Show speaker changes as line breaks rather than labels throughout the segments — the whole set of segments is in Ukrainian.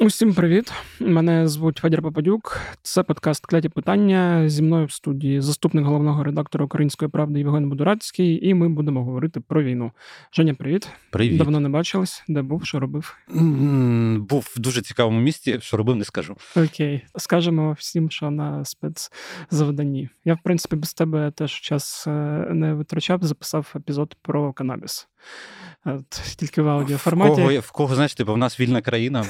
Усім привіт! Мене звуть Федір Попадюк. Це подкаст Кляті питання зі мною в студії заступник головного редактора Української правди Євген Будурацький, і ми будемо говорити про війну. Женя, привіт.
Привіт.
Давно не бачились. Де був, що робив?
Був в дуже цікавому місці. Що робив, не скажу.
Окей, скажемо всім, що на спецзавданні. Я, в принципі, без тебе теж час е, не витрачав, записав епізод про канабіс. От, Тільки в аудіоформаті.
В кого, в кого, знаєш, типу, в нас вільна країна.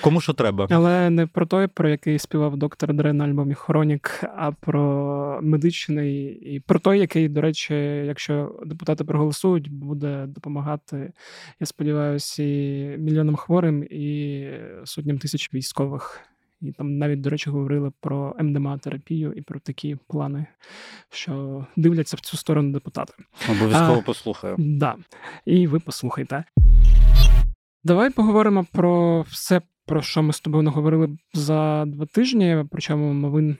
Кому що треба.
Але не про той, про який співав доктор Дре на альбомі Хронік, а про медичний і про той, який, до речі, якщо депутати проголосують, буде допомагати, я сподіваюся, і мільйонам хворим і сотням тисяч військових. І там навіть, до речі, говорили про МДМА-терапію і про такі плани, що дивляться в цю сторону депутати.
Обов'язково послухаю.
Да. І ви послухайте. Давай поговоримо про все, про що ми з тобою наговорили за два тижні. Причому новин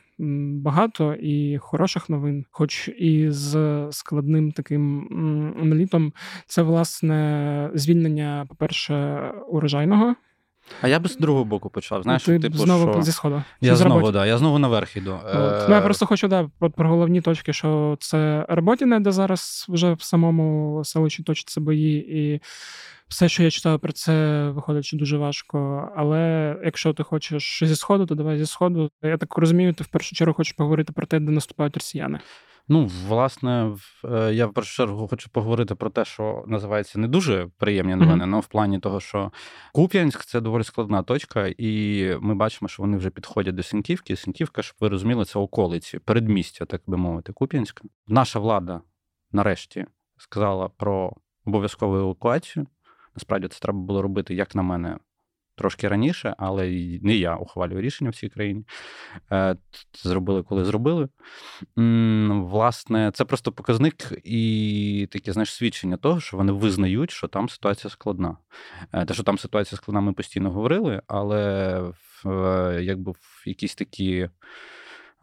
багато і хороших новин, хоч і з складним таким налітом. Це власне звільнення, по-перше, урожайного.
А я би з другого боку почав. Знаєш,
Ти
типу,
знову
що...
зі сходу.
Я знову, да, я знову наверх іду.
От. Ну, я просто хочу да, про головні точки, що це Роботіне, де зараз вже в самому селищі точаться бої, і все, що я читаю про це, виходить, що дуже важко. Але якщо ти хочеш зі сходу, то давай зі сходу. Я так розумію, ти в першу чергу хочеш поговорити про те, де наступають росіяни.
Ну, власне, е, я в першу чергу хочу поговорити про те, що називається не дуже приємні новини, але mm-hmm. в плані того, що Куп'янськ це доволі складна точка, і ми бачимо, що вони вже підходять до Сінківки. Сінківка, щоб ви розуміли, це околиці, передмістя, так би мовити, Куп'янська. Наша влада нарешті сказала про обов'язкову евакуацію. Насправді це треба було робити, як на мене, трошки раніше, але не я ухвалюю рішення в цій країні. Е, зробили, коли зробили. Власне, це просто показник і таке знаєш, свідчення того, що вони визнають, що там ситуація складна. Е, те, що там ситуація складна, ми постійно говорили, але е, якби в якісь такі.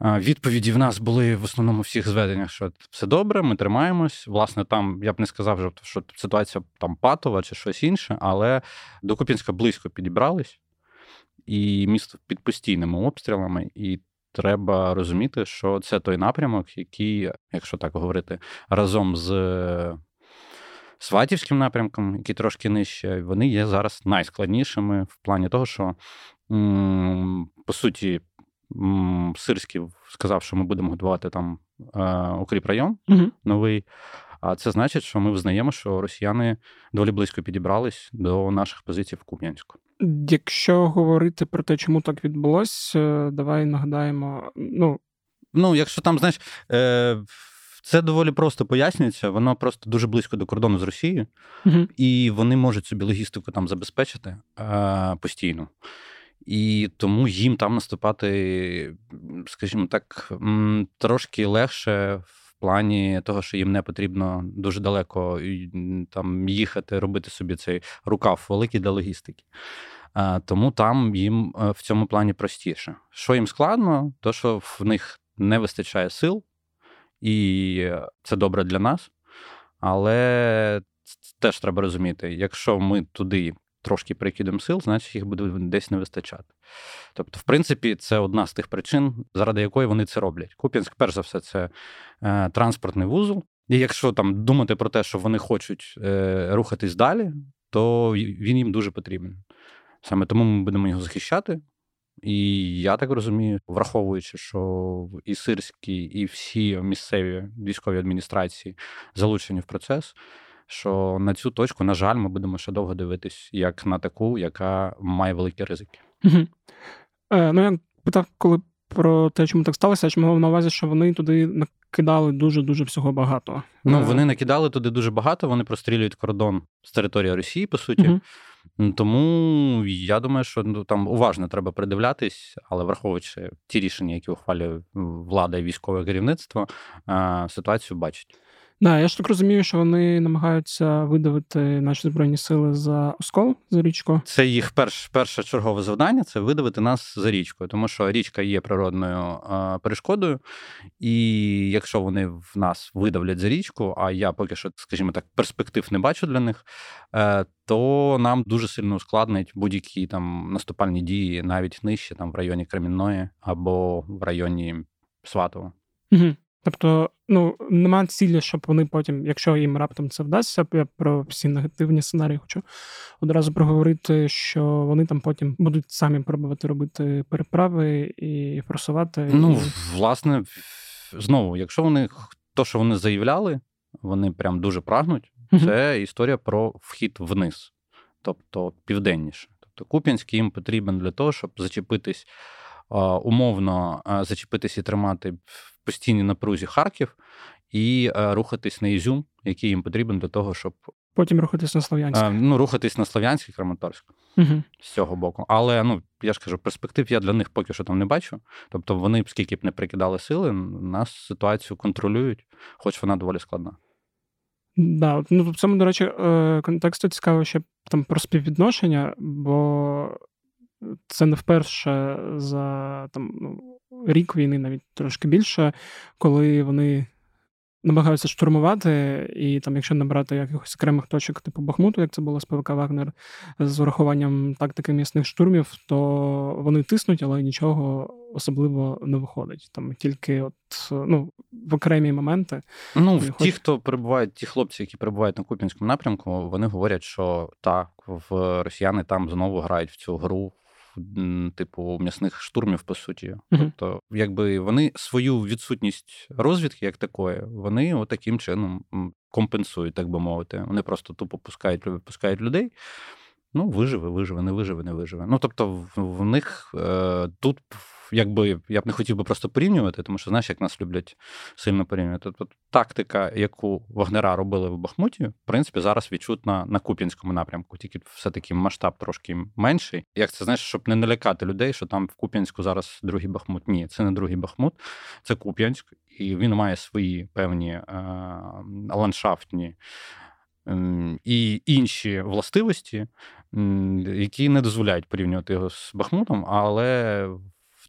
Відповіді в нас були в основному всіх зведеннях, що все добре, ми тримаємось. Власне, там я б не сказав, що ситуація там патова чи щось інше, але до Куп'янська близько підібрались, і місто під постійними обстрілами. І треба розуміти, що це той напрямок, який, якщо так говорити, разом з. Сватівським напрямком, який трошки нижче, вони є зараз найскладнішими в плані того, що, по суті, Сирський сказав, що ми будемо готувати там е, укріп район угу. новий. А це значить, що ми визнаємо, що росіяни доволі близько підібрались до наших позицій в Куп'янську.
Якщо говорити про те, чому так відбулося, е, давай нагадаємо. Ну,
ну якщо там, знаєш, е, це доволі просто пояснюється, воно просто дуже близько до кордону з Росією, угу. і вони можуть собі логістику там забезпечити постійно. І тому їм там наступати, скажімо так, трошки легше в плані того, що їм не потрібно дуже далеко там їхати, робити собі цей рукав великий для логістики. Тому там їм е, в цьому плані простіше. Що їм складно, то що в них не вистачає сил, і це добре для нас. Але теж треба розуміти, якщо ми туди трошки прикидом сил, значить їх буде десь не вистачати. Тобто, в принципі, це одна з тих причин, заради якої вони це роблять. Куп'янськ, перш за все, це е, транспортний вузол. І якщо там думати про те, що вони хочуть е, рухатись далі, то він їм дуже потрібен. Саме тому ми будемо його захищати. І я так розумію, враховуючи, що і сирські, і всі місцеві військові адміністрації залучені в процес що на цю точку, на жаль, ми будемо ще довго дивитись, як на таку, яка має великі ризики.
Угу. Е, Ну я питав, коли про те, чому так сталося, я мав на увазі, що вони туди накидали дуже дуже всього багато.
Ну е. вони накидали туди дуже багато. Вони прострілюють кордон з території Росії, по суті. Угу. Тому я думаю, що ну, там уважно треба придивлятись, але враховуючи ті рішення, які ухвалює влада і військове керівництво, ситуацію бачить.
Да, я ж так розумію, що вони намагаються видавити наші збройні сили за оскол за річку.
Це їх перш, перше чергове завдання це видавити нас за річкою, тому що річка є природною а, перешкодою, і якщо вони в нас видавлять за річку, а я поки що, скажімо так, перспектив не бачу для них, е, то нам дуже сильно ускладнить будь-які там наступальні дії навіть нижче, там в районі Кремінної або в районі Сватова.
Угу. Тобто, ну немає цілі, щоб вони потім, якщо їм раптом це вдасться, я про всі негативні сценарії хочу одразу проговорити, що вони там потім будуть самі пробувати робити переправи і форсувати.
Ну,
і...
власне, знову, якщо вони то, що вони заявляли, вони прям дуже прагнуть. Це історія про вхід вниз, тобто південніше. Тобто Куп'янський їм потрібен для того, щоб зачепитись умовно, зачепитись і тримати в постійній напрузі Харків і рухатись на Ізюм, який їм потрібен для того, щоб.
Потім рухатись на Слов'янськ.
Ну, рухатись на Слов'янськ і Краматорськ угу. з цього боку. Але ну, я ж кажу, перспектив я для них поки що там не бачу. Тобто вони, скільки б не прикидали сили, нас ситуацію контролюють, хоч вона доволі складна.
Да, ну в цьому, до речі, е, контексту цікаво ще там про співвідношення, бо це не вперше за там ну, рік війни, навіть трошки більше, коли вони намагаються штурмувати, і там, якщо набрати якихось окремих точок, типу Бахмуту, як це було з ПВК Вагнер, з урахуванням тактики місних штурмів, то вони тиснуть, але нічого особливо не виходить. Там тільки от ну, в окремі моменти.
Ну, ті, хоч... хто перебувають, ті хлопці, які перебувають на Куп'янському напрямку, вони говорять, що так, в росіяни там знову грають в цю гру типу м'ясних штурмів, по суті. Uh-huh. Тобто, якби вони свою відсутність розвідки, як такої, вони отаким чином компенсують, так би мовити. Вони просто тупо пускають, випускають людей. Ну, виживе, виживе, не виживе, не виживе. Ну, тобто, в, в них е, тут якби я б не хотів би просто порівнювати, тому що знаєш, як нас люблять сильно порівнювати. Тобто тактика, яку вагнера робили в Бахмуті, в принципі, зараз відчутна на Куп'янському напрямку, тільки все-таки масштаб трошки менший. Як це знаєш, щоб не налякати людей, що там в Куп'янську зараз другий Бахмут. Ні, це не другий Бахмут, це Куп'янськ, і він має свої певні е, ландшафтні. І інші властивості, які не дозволяють порівнювати його з Бахмутом, але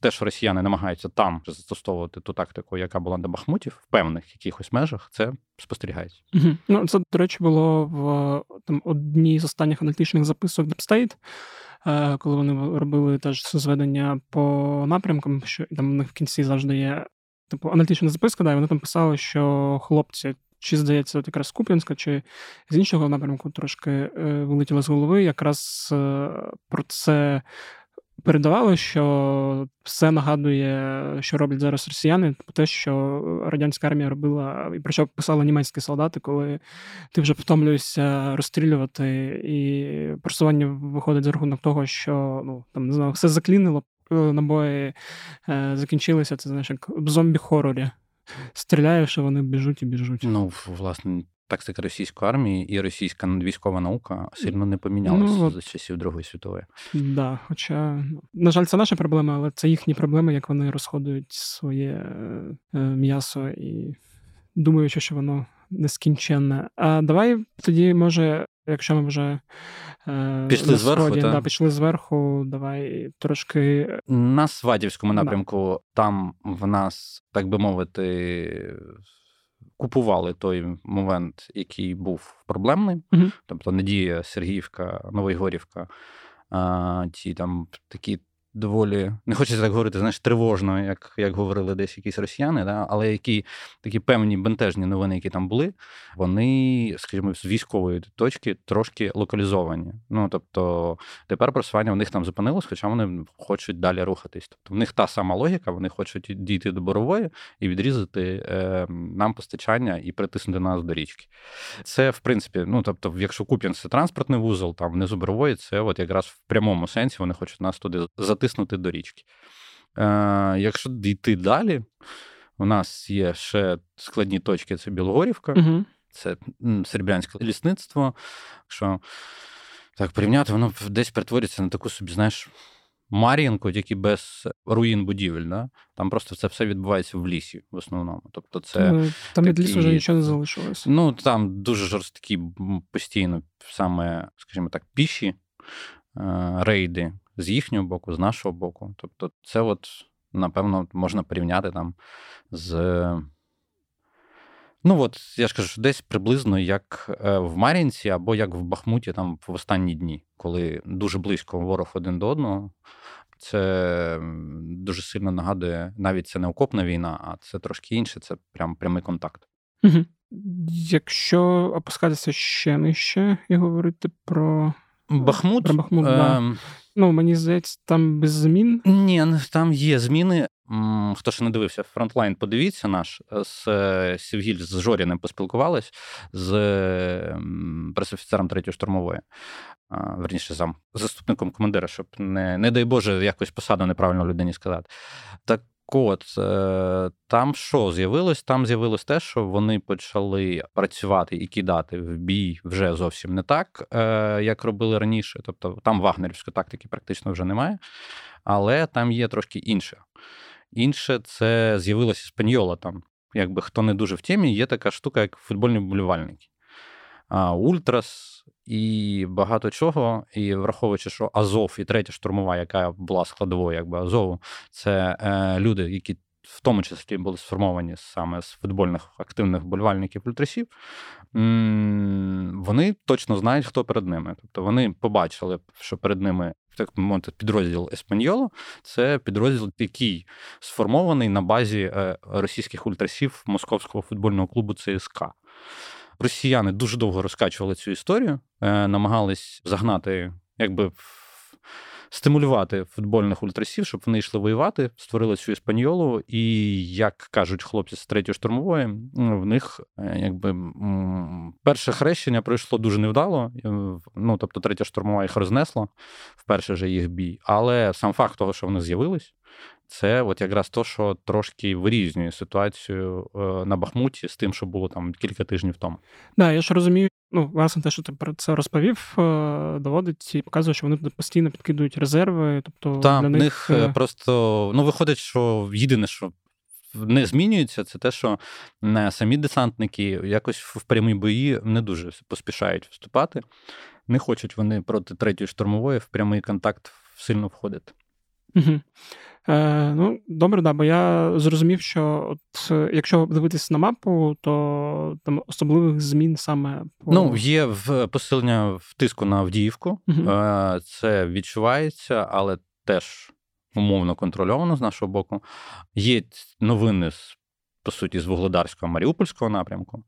те, що росіяни намагаються там застосовувати ту тактику, яка була на Бахмуті, в певних якихось межах, це спостерігається.
Угу. Ну це до речі було в там одній з останніх аналітичних записок е, коли вони робили теж зведення по напрямкам, що там у них в кінці завжди є типу аналітична записка, да, і вони там писали, що хлопці. Чи здається, от якраз Куп'янська, чи з іншого напрямку трошки е, вилетіло з голови, якраз е, про це передавали, що все нагадує, що роблять зараз росіяни, те, що радянська армія робила, і про що писали німецькі солдати, коли ти вже втомлюєшся розстрілювати, і просування виходить за рахунок того, що ну там не знаю, все заклінило, набої е, закінчилися. Це знаєш, як в зомбі-хорорі. Стріляєш, а вони біжуть і біжуть.
Ну, власне, тактика російської армії і російська військова наука сильно не помінялася ну, за часів Другої світової.
Да, Хоча, на жаль, це наша проблема, але це їхні проблеми, як вони розходують своє е, м'ясо і думаючи, що воно нескінченне. А давай тоді, може, якщо ми вже
е, пішли на зверху,
сході, да, пішли зверху, давай трошки.
На Свадівському напрямку, да. там в нас, так би мовити, купували той момент, який був проблемний, угу. тобто Надія, Сергіївка, Новоігорівка, ті там такі доволі не хочеться так говорити, знаєш, тривожно, як як говорили десь якісь росіяни, да? але які такі певні бентежні новини, які там були, вони, скажімо, з військової точки трошки локалізовані. Ну тобто тепер просування в них там зупинилось, хоча вони хочуть далі рухатись. Тобто в них та сама логіка, вони хочуть дійти до борової і відрізати е, нам постачання і притиснути нас до річки. Це в принципі, ну тобто, якщо Куп'янськ це транспортний вузол, там внизу борової, це от якраз в прямому сенсі вони хочуть нас туди затиснути до річки. Е, Якщо дійти далі, у нас є ще складні точки: це Білогорівка, угу. це серебрянське лісництво. Якщо так порівняти, воно десь перетворюється на таку собі, знаєш, Мар'їнку, тільки без руїн будівель. Да? Там просто це все відбувається в лісі в основному. Тобто це
Там, там від лісу вже нічого не залишилось.
Ну там дуже жорсткі постійно, саме, скажімо так, піші е, рейди з їхнього боку, з нашого боку. Тобто, це, от, напевно, можна порівняти там з. Ну от я ж кажу, десь приблизно як е, в Мар'їнці або як в Бахмуті там в останні дні, коли дуже близько ворог один до одного. Це дуже сильно нагадує, навіть це не окопна війна, а це трошки інше, це прям прямий контакт.
Угу. Якщо опускатися ще нижче і говорити про
Бахмут,
про Бахмут е- да. Ну мені здається, там без змін.
Ні, там є зміни. Хто ще не дивився, фронтлайн, подивіться наш з е, Сівгіль з Жоріним поспілкувались з пресофіцером третьої штурмової, верніше зам заступником командира, щоб не не дай Боже якось посаду неправильно людині сказати. Так от е, там що з'явилось? Там з'явилось те, що вони почали працювати і кидати в бій вже зовсім не так, е, як робили раніше. Тобто там вагнерівської тактики практично вже немає, але там є трошки інше. Інше це з'явилася Іспаньола там. Якби хто не дуже в темі, є така штука, як футбольні вболівальники. Ультрас і багато чого. І враховуючи, що Азов і третя штурмова, яка була складовою, якби Азову, це е, люди, які в тому числі були сформовані саме з футбольних активних вболівальників ультрасів, вони точно знають, хто перед ними. Тобто вони побачили, що перед ними так мовити, підрозділ Еспаньоло це підрозділ, який сформований на базі е, російських ультрасів московського футбольного клубу ЦСКА. Росіяни дуже довго розкачували цю історію, е, намагались загнати, якби стимулювати футбольних ультрасів, щоб вони йшли воювати, створили цю іспаньолу. І як кажуть хлопці з третьої штурмової, в них е, якби перше хрещення пройшло дуже невдало. Е, ну тобто, третя штурмова їх рознесла в перший же їх бій. Але сам факт того, що вони з'явились. Це от якраз то, що трошки вирізнює ситуацію е, на Бахмуті з тим, що було там кілька тижнів тому.
Да, я ж розумію, ну, власне, те, що ти про це розповів, е, доводить і показує, що вони постійно підкидують резерви. Тобто
Так,
для
них, них е, просто ну, виходить, що єдине, що. Не змінюється, це те, що самі десантники якось в прямі бої не дуже поспішають вступати. Не хочуть вони проти третьої штурмової в прямий контакт сильно входити.
Угу. Е, Ну, добре, да, бо я зрозумів, що от якщо дивитися на мапу, то там особливих змін саме
по... Ну, є в посилення в тиску на Авдіївку. Угу. Е, Це відчувається, але теж умовно контрольовано з нашого боку. Є новини з по суті з Вугледарського Маріупольського напрямку.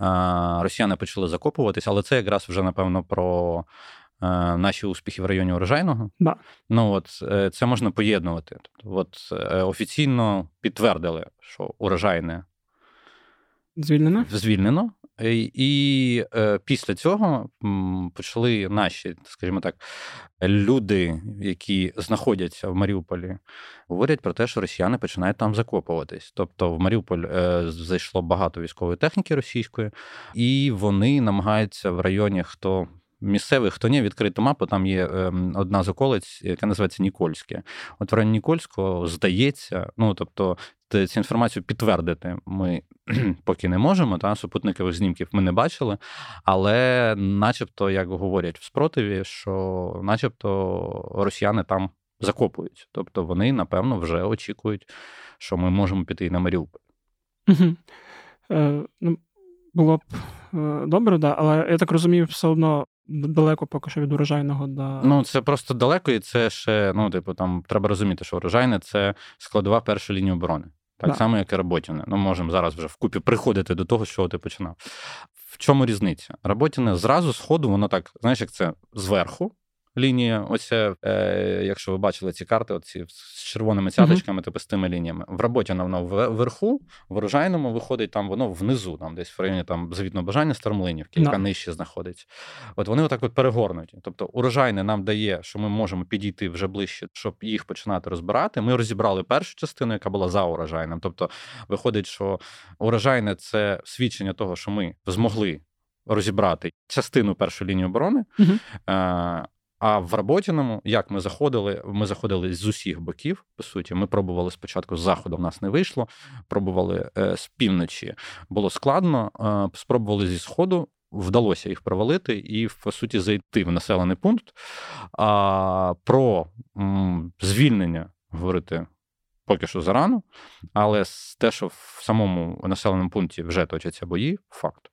Е, росіяни почали закопуватися, але це якраз вже напевно про Е, наші успіхи в районі урожайного.
Да.
Ну от е, це можна поєднувати. Тобто, от е, офіційно підтвердили, що урожайне
звільнено.
звільнено. І, і е, після цього почали наші, скажімо так, люди, які знаходяться в Маріуполі, говорять про те, що росіяни починають там закопуватись. Тобто в Маріуполь е, зайшло багато військової техніки російської, і вони намагаються в районі, хто місцевих, хто ні, відкриту мапу, там є ем, одна з околиць, яка називається Нікольське. От в районі Нікольського здається, ну тобто. Цю інформацію підтвердити ми поки не можемо, та супутникових знімків ми не бачили, але, начебто, як говорять в спротиві, що, начебто, росіяни там закопують. Тобто вони, напевно, вже очікують, що ми можемо піти на Маріуполь.
Е, ну, Було б е, добре, да, але я так розумію, все одно далеко поки що від урожайного до.
Ну, це просто далеко, і це ще, ну, типу, там треба розуміти, що урожайне це складова першої лінії оборони. Так да. само, як і Роботіне. Ну, можемо зараз вже вкупі приходити до того, що ти починав. В чому різниця? Роботіне зразу з ходу, воно так, знаєш, як це зверху лінія. Оця, е, якщо ви бачили ці карти, оці з червоними цяточками, uh-huh. типу з тими лініями. В роботі воно вверху, в урожайному виходить там воно внизу, там десь в районі там завітного бажання Старомлинівки, яка no. нижче знаходиться. От вони отак от перегорнуті. Тобто, урожайне нам дає, що ми можемо підійти вже ближче, щоб їх починати розбирати. Ми розібрали першу частину, яка була за урожайним. Тобто, виходить, що урожайне це свідчення того, що ми змогли розібрати частину першої лінії оборони. Uh-huh. А в Работіному, як ми заходили, ми заходили з усіх боків. По суті, ми пробували спочатку з заходу, в нас не вийшло. Пробували е, з півночі, було складно. Е, спробували зі сходу. Вдалося їх провалити і, по суті, зайти в населений пункт. А про звільнення говорити поки що зарано, але те, що в самому населеному пункті вже точаться бої, факт.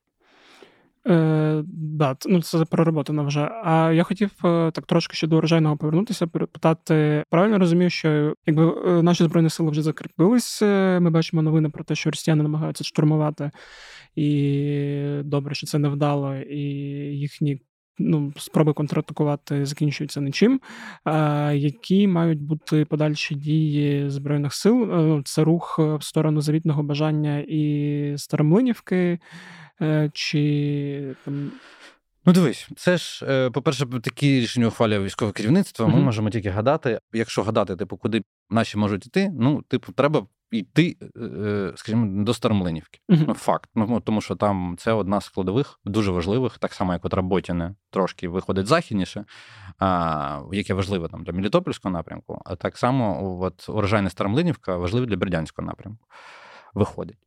Е, да, ну це проработано вже. А я хотів е, так трошки ще до урожайного повернутися, питати. Правильно розумію, що якби е, наші збройні сили вже закріпились, ми бачимо новини про те, що росіяни намагаються штурмувати, і добре, що це не вдало, і їхні. Ну, спроби контратакувати закінчуються нічим. Які мають бути подальші дії збройних сил? Ну, це рух в сторону завітного бажання і Старомлинівки, Е, чи там.
Ну, дивись, це ж, е, по-перше, такі рішення ухвалює військове керівництво. Ми uh-huh. можемо тільки гадати. Якщо гадати, типу, куди наші можуть йти, ну, типу, треба йти, е, скажімо, до Старомлинівки. Uh-huh. Факт. Ну, Тому що там це одна з складових, дуже важливих, так само, як от Работіне трошки виходить західніше, а, яке важливе там для Мелітопольського напрямку, а так само от урожайна Старомлинівка важливе для Бердянського напрямку. Виходить.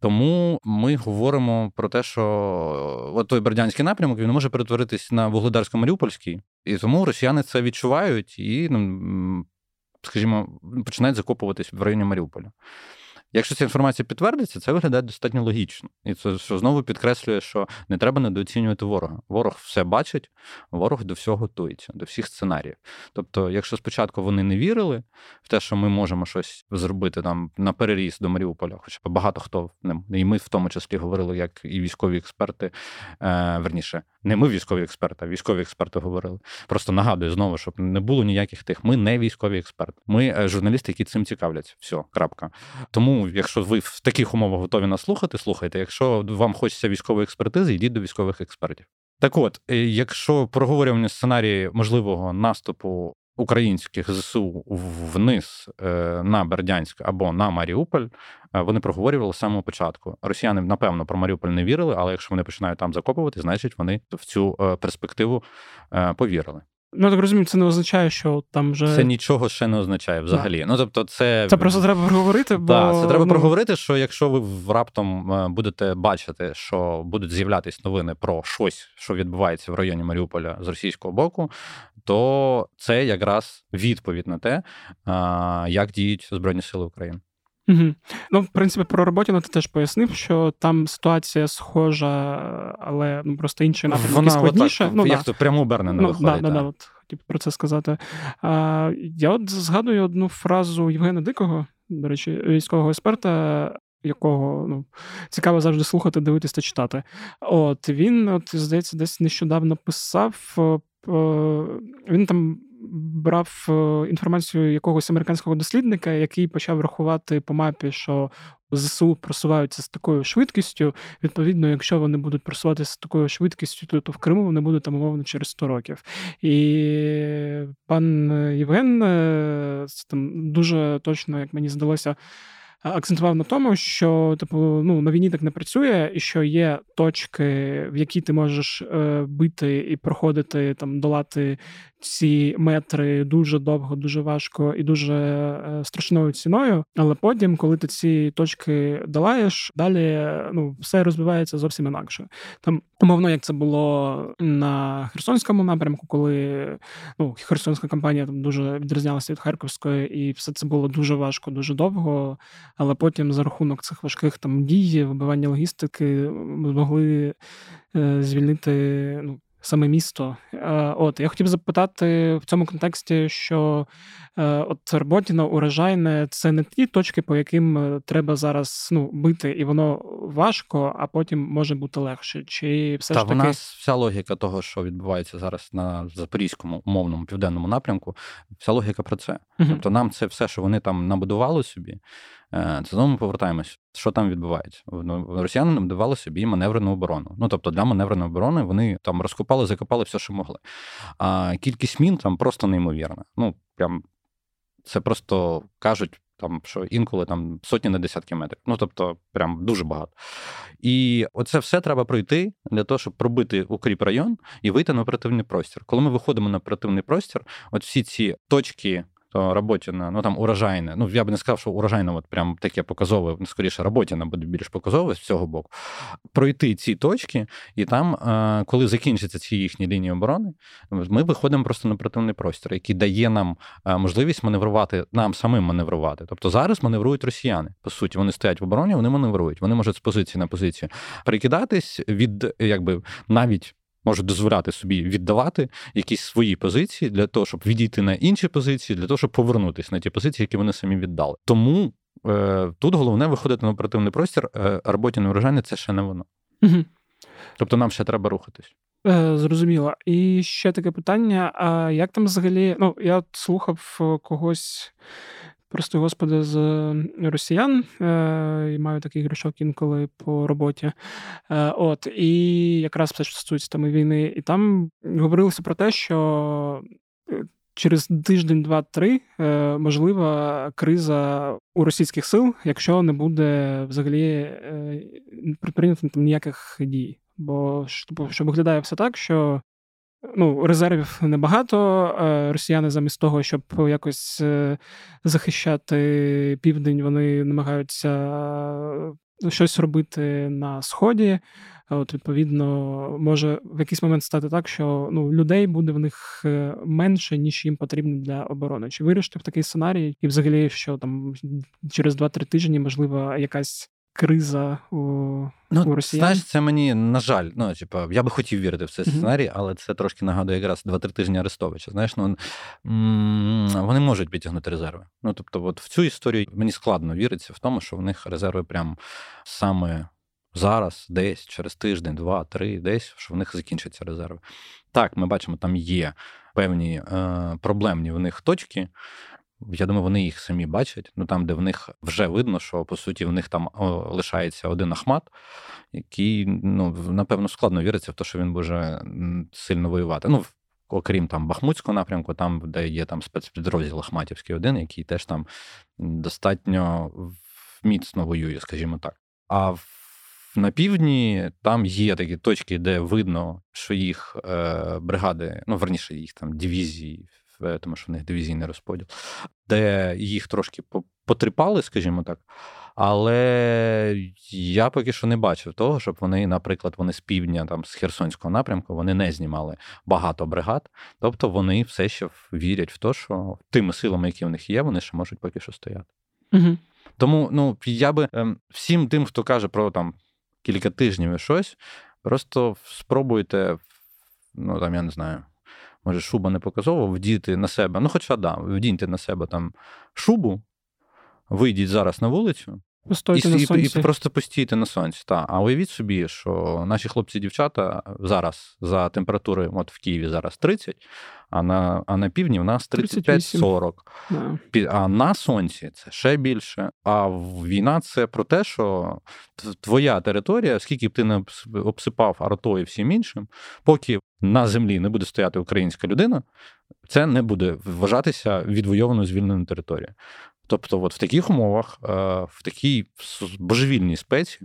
Тому ми говоримо про те, що от той Бердянський напрямок він може перетворитись на вугледарсько-маріупольський, і тому росіяни це відчувають і, ну, скажімо, починають закопуватись в районі Маріуполя. Якщо ця інформація підтвердиться, це виглядає достатньо логічно. І це що знову підкреслює, що не треба недооцінювати ворога. Ворог все бачить, ворог до всього готується, до всіх сценаріїв. Тобто, якщо спочатку вони не вірили в те, що ми можемо щось зробити там на переріз до Маріуполя, хоча багато хто і ми в тому числі говорили, як і військові експерти, е, верніше, не ми військові експерти, а військові експерти говорили. Просто нагадую знову, щоб не було ніяких тих. Ми не військові експерти. Ми е, журналісти, які цим цікавляться. Все, крапка. Тому, якщо ви в таких умовах готові нас слухати, слухайте. Якщо вам хочеться військової експертизи, йдіть до військових експертів. Так от, е, якщо проговорювання сценарії можливого наступу українських ЗСУ вниз е, на Бердянськ або на Маріуполь, е, вони проговорювали з самого початку. Росіяни, напевно, про Маріуполь не вірили, але якщо вони починають там закопувати, значить вони в цю перспективу повірили.
Ну, так розумію, це не означає, що там вже.
Це нічого ще не означає взагалі. Да. Ну, тобто, це
Це просто треба проговорити. бо...
Так, це треба ну... проговорити, що якщо ви раптом будете бачити, що будуть з'являтися новини про щось, що відбувається в районі Маріуполя з російського боку, то це якраз відповідь на те, як діють Збройні Сили України.
Угу. Ну, в принципі, про Роботіна ти теж пояснив, що там ситуація схожа, але ну, просто інший напрямок складніше.
ну, як да. то прямо обернена ну, виходить. Да,
да, да, от хотів про це сказати. А, Я от згадую одну фразу Євгена Дикого, до речі, військового експерта. Якого ну цікаво завжди слухати, дивитися та читати. От він, от здається, десь нещодавно писав. Він там брав е, інформацію якогось американського дослідника, який почав рахувати по мапі, що ЗСУ просуваються з такою швидкістю. Відповідно, якщо вони будуть просуватися з такою швидкістю, то, то в Криму вони будуть там умовно через 100 років. І пан Євген е, там дуже точно, як мені здалося акцентував на тому, що типу ну на війні так не працює, і що є точки, в які ти можеш е, бити і проходити там, долати ці метри дуже довго, дуже важко і дуже е, страшною ціною. Але потім, коли ти ці точки долаєш, далі ну все розбивається зовсім інакше. Там умовно, як це було на Херсонському напрямку, коли ну Херсонська кампанія там дуже відрізнялася від Харківської, і все це було дуже важко, дуже довго але потім за рахунок цих важких там дій, вибивання логістики, змогли е, звільнити ну, саме місто. Е, от я хотів запитати в цьому контексті, що е, от Роботіна, урожайне це не ті точки, по яким е, треба зараз ну, бити, і воно важко, а потім може бути легше. Чи все
Та,
ж таки...
в нас вся логіка того, що відбувається зараз на запорізькому умовному південному напрямку, вся логіка про це. uh Тобто нам це все, що вони там набудували собі. Це знову ми повертаємось, що там відбувається. Росіяни набудували собі маневрену оборону. Ну тобто для маневреної оборони вони там розкопали, закопали все, що могли. А кількість мін там просто неймовірна. Ну прям це просто кажуть Там що інколи там сотні на десятки метрів. Ну тобто, прям дуже багато. І оце все треба пройти для того, щоб пробити укріп район і вийти на оперативний простір. Коли ми виходимо на оперативний простір, от всі ці точки то Роботіна, ну там урожайне. Ну я би не сказав, що урожайне, от прям таке показове, ну, скоріше, Роботіна буде більш показове з цього боку. Пройти ці точки, і там, коли закінчаться ці їхні лінії оборони, ми виходимо просто на оперативний простір, який дає нам можливість маневрувати, нам самим маневрувати. Тобто зараз маневрують росіяни. По суті, вони стоять в обороні, вони маневрують. Вони можуть з позиції на позицію перекидатись від якби навіть можуть дозволяти собі віддавати якісь свої позиції для того, щоб відійти на інші позиції, для того, щоб повернутися на ті позиції, які вони самі віддали. Тому е, тут головне виходити на оперативний простір. Е, роботіне врожайне це ще не воно.
Угу.
Тобто нам ще треба рухатись.
Е, Зрозуміло. І ще таке питання: а як там взагалі? Ну, я слухав когось прости господи, з росіян е, і маю такий грішок інколи по роботі. Е, От, і якраз все стосується там війни, і там говорилося про те, що. Е, через тиждень, два-три можлива криза у російських сил, якщо не буде взагалі прийнято там ніяких дій. Бо що виглядає все так, що ну, резервів небагато. Е, росіяни замість того, щоб якось е, захищати південь, вони намагаються е, щось робити на сході. От, відповідно, може в якийсь момент стати так, що ну, людей буде в них менше, ніж їм потрібно для оборони. Чи вирішити в такий сценарій, і взагалі, що там через 2-3 тижні можливо якась криза у ну, у росіян.
Знаєш, це мені, на жаль, ну, типу, я би хотів вірити в цей сценарій, але це трошки нагадує якраз 2-3 тижні Арестовича. Знаєш, ну вони можуть підтягнути резерви. Ну, тобто, от в цю історію мені складно віриться в тому, що в них резерви прям саме. Зараз, десь через тиждень, два, три, десь що в них закінчаться резерви. Так, ми бачимо, там є певні е, проблемні в них точки, я думаю, вони їх самі бачать. Ну там, де в них вже видно, що по суті в них там лишається один Ахмат, який ну напевно складно віриться в те, що він може сильно воювати. Ну окрім там Бахмутського напрямку, там де є там спецпідрозділ Ахматівський один, який теж там достатньо міцно воює, скажімо так. А на півдні там є такі точки, де видно, що їх е, бригади, ну верніше їх там дивізії тому що в них дивізійний розподіл, де їх трошки потріпали, скажімо так. Але я поки що не бачив того, щоб вони, наприклад, вони з півдня, там з Херсонського напрямку, вони не знімали багато бригад. Тобто вони все ще вірять в те, що тими силами, які в них є, вони ще можуть поки що стояти.
Угу.
Тому ну, я би ем, всім тим, хто каже про там кілька тижнів і щось, просто спробуйте, ну там я не знаю може, шуба не показово, вдіти на себе. Ну, хоча да, вдіньте на себе там шубу, вийдіть зараз на вулицю.
Постойте і, на сонці.
і просто постійте на сонці. Та. А уявіть собі, що наші хлопці і дівчата зараз за температури, от в Києві зараз 30, а на а на півдні в нас 35-40. Yeah. А на сонці це ще більше. А війна це про те, що твоя територія, скільки б ти не обсипав артою всім іншим, поки на землі не буде стояти українська людина, це не буде вважатися відвойованою звільненою територією. Тобто, от в таких умовах, е, в такій божевільній спеці,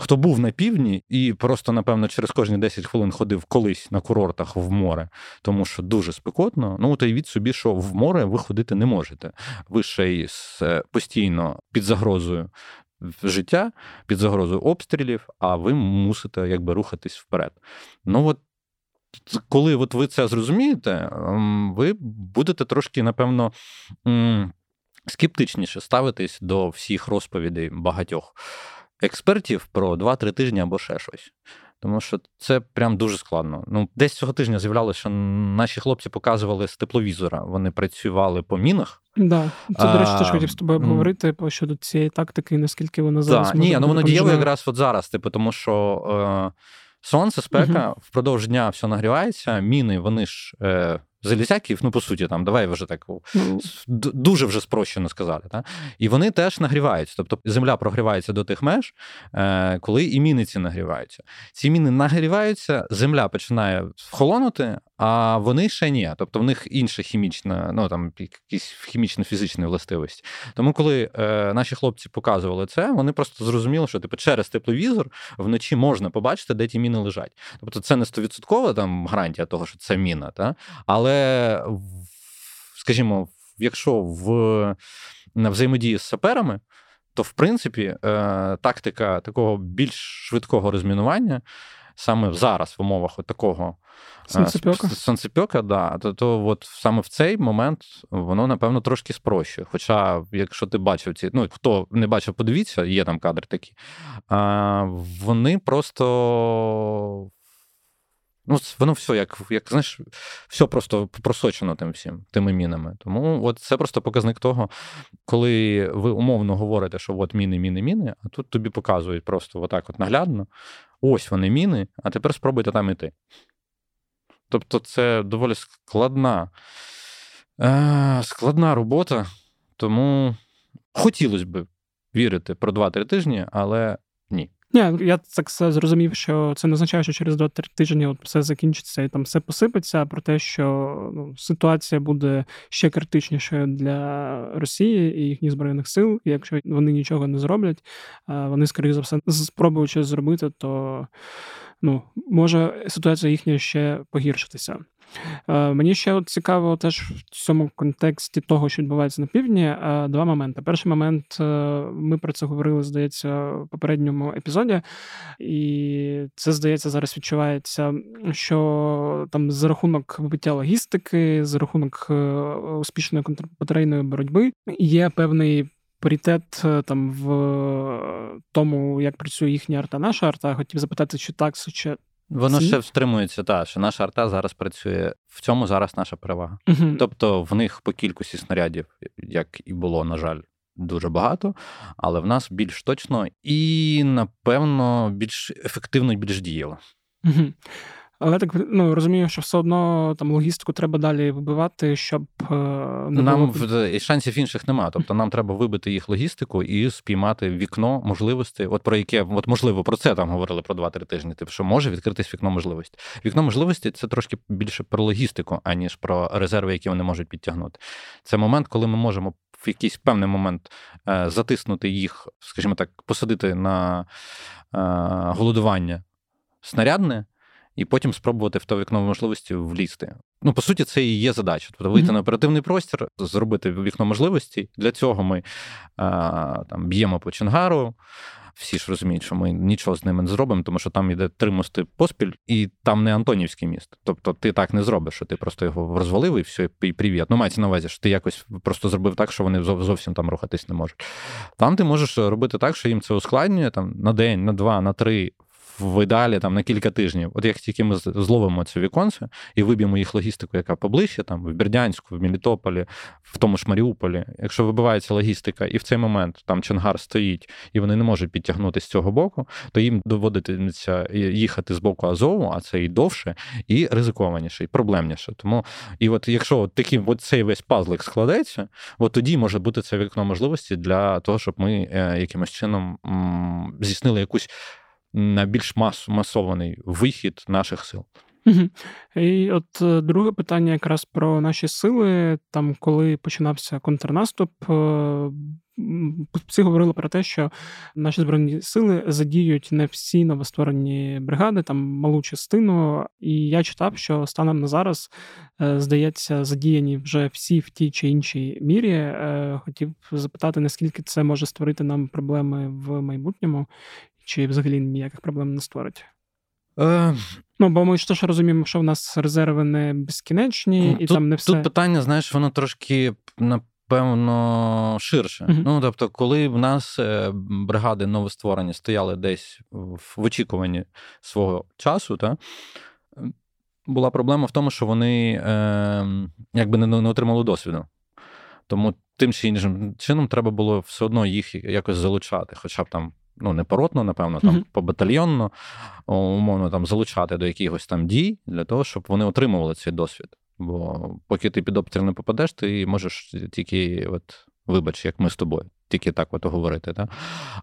хто був на півдні і просто, напевно, через кожні 10 хвилин ходив колись на курортах в море, тому що дуже спекотно, ну то від собі, що в море ви ходити не можете. Ви ще й е, постійно під загрозою. Життя під загрозою обстрілів, а ви мусите якби рухатись вперед. Ну от коли от ви це зрозумієте, ем, ви будете трошки, напевно, скептичніше ставитись до всіх розповідей багатьох експертів про 2-3 тижні або ще щось. Тому що це прям дуже складно. Ну, десь цього тижня з'являлося, що наші хлопці показували з тепловізора. Вони працювали по мінах.
Да, це, до речі, теж хотів з тобою обговорити mm. щодо цієї тактики, наскільки вона зараз.
Да. Ні, ну воно дієво якраз от зараз, типу, тому що е, сонце, спека, uh впродовж дня все нагрівається, міни, вони ж. Е, Залізяків, ну по суті, там давай вже так mm. дуже вже спрощено сказати. Та? І вони теж нагріваються. Тобто земля прогрівається до тих меж, е, коли і міни ці нагріваються. Ці міни нагріваються, земля починає холонути, а вони ще ні. Тобто в них інша хімічна, ну там якісь хімічно-фізичні властивості. Тому, коли е, наші хлопці показували це, вони просто зрозуміли, що типу через тепловізор вночі можна побачити, де ті міни лежать. Тобто, це не стовідсоткова там гарантія того, що це міна, та? але скажімо, якщо в на взаємодії з саперами, то в принципі е, тактика такого більш швидкого розмінування саме зараз в умовах такого Санцепьока, да, то, то от саме в цей момент воно, напевно, трошки спрощує. Хоча, якщо ти бачив ці, ну хто не бачив, подивіться, є там кадри такі, а, вони просто. Ну, воно все, як як знаєш, все просто просочено тим всім, тими мінами. Тому от це просто показник того, коли ви умовно говорите, що от міни, міни, міни, а тут тобі показують просто отак от наглядно. Ось вони міни, а тепер спробуйте там іти. Тобто, це доволі складна, е, складна робота, тому хотілося б вірити про 2-3 тижні, але ні.
Ні, я так зрозумів, що це не означає, що через 2-3 тижні от все закінчиться і там все посипеться, про те, що ну, ситуація буде ще критичнішою для Росії і їхніх збройних сил. І якщо вони нічого не зроблять, вони, скоріше за все, спробують щось зробити, то ну, може ситуація їхня ще погіршитися. Е, мені ще цікаво теж в цьому контексті того, що відбувається на півдні, е, два моменти. Перший момент, е, ми про це говорили, здається, в попередньому епізоді, і це, здається, зараз відчувається, що там за рахунок вибиття логістики, за рахунок успішної контрбатарейної боротьби є певний. Паритет там в тому, як працює їхня арта, наша арта. Хотів запитати, чи так, чи
Воно ще встримується, та що наша арта зараз працює. В цьому зараз наша перевага. uh Тобто в них по кількості снарядів, як і було, на жаль, дуже багато, але в нас більш точно і, напевно, більш ефективно і більш дієво.
uh але так ну розумію, що все одно там логістику треба далі вибивати, щоб е,
не нам було... шансів інших немає. Тобто нам треба вибити їх логістику і спіймати вікно можливостей. От про яке от можливо про це там говорили про 2-3 тижні. Типу, що може відкритись вікно можливості. Вікно можливості це трошки більше про логістику, аніж про резерви, які вони можуть підтягнути. Це момент, коли ми можемо. В якийсь певний момент е, затиснути їх, скажімо так, посадити на е, голодування снарядне, і потім спробувати в то вікно можливості влізти. Ну, по суті, це і є задача. Тобто вийти mm-hmm. на оперативний простір, зробити вікно можливості. Для цього ми а, там б'ємо по Ченгару. Всі ж розуміють, що ми нічого з ними не зробимо, тому що там йде три мости поспіль, і там не Антонівський міст. Тобто ти так не зробиш, що ти просто його розвалив і все, і привіт. Ну, мається на увазі, що ти якось просто зробив так, що вони зовсім там рухатись не можуть. Там ти можеш робити так, що їм це ускладнює там на день, на два, на три в ідеалі там на кілька тижнів. От як тільки ми зловимо це віконце і виб'ємо їх логістику, яка поближче, там в Бердянську, в Мелітополі, в тому ж Маріуполі, якщо вибивається логістика, і в цей момент там Чонгар стоїть, і вони не можуть підтягнути з цього боку, то їм доводиться їхати з боку Азову, а це і довше, і ризикованіше, і проблемніше. Тому і от якщо от таким от цей весь пазлик складеться, от тоді може бути це вікно можливості для того, щоб ми е, якимось чином здійснили якусь на більш мас, масований вихід наших сил.
І от е, друге питання якраз про наші сили. Там, коли починався контрнаступ, е, всі говорили про те, що наші збройні сили задіють не всі новостворені бригади, там малу частину. І я читав, що станом на зараз, е, здається, задіяні вже всі в тій чи іншій мірі. Хотів запитати, наскільки це може створити нам проблеми в майбутньому, чи взагалі ніяких проблем не створить? Е... Ну, бо ми ж теж розуміємо, що в нас резерви не безкінечні, і
тут,
там не все.
Тут питання, знаєш, воно трошки напевно ширше. Uh-huh. Ну, тобто, коли в нас е, бригади новостворені стояли десь в очікуванні свого часу, та, була проблема в тому, що вони е, якби не, не отримали досвіду. Тому тим чи іншим чином треба було все одно їх якось залучати, хоча б там ну не поротно, напевно, там mm-hmm. побатальйонно, умовно там залучати до якихось там дій для того, щоб вони отримували цей досвід. Бо поки ти під обстріл не попадеш, ти можеш тільки, от, вибач, як ми з тобою, тільки так от говорити. Да?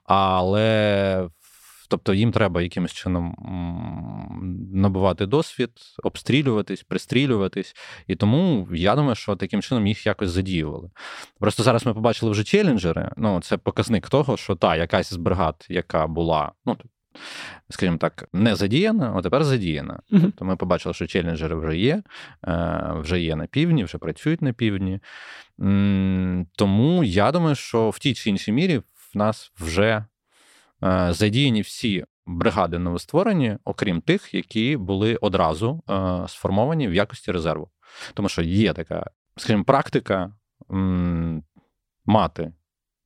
Але тобто їм треба якимось чином набувати досвід, обстрілюватись, пристрілюватись. І тому я думаю, що таким чином їх якось задіювали. Просто зараз ми побачили вже челенджери. Ну, це показник того, що та якась з бригад, яка була, ну скажімо так, не задіяна, а тепер задіяна. Uh-huh. Тобто ми побачили, що челенджери вже є, е, вже є на півдні, вже працюють на півдні. Тому я думаю, що в тій чи іншій мірі в нас вже задіяні всі. Бригади новостворені, окрім тих, які були одразу е, сформовані в якості резерву. Тому що є така, скажімо, практика мати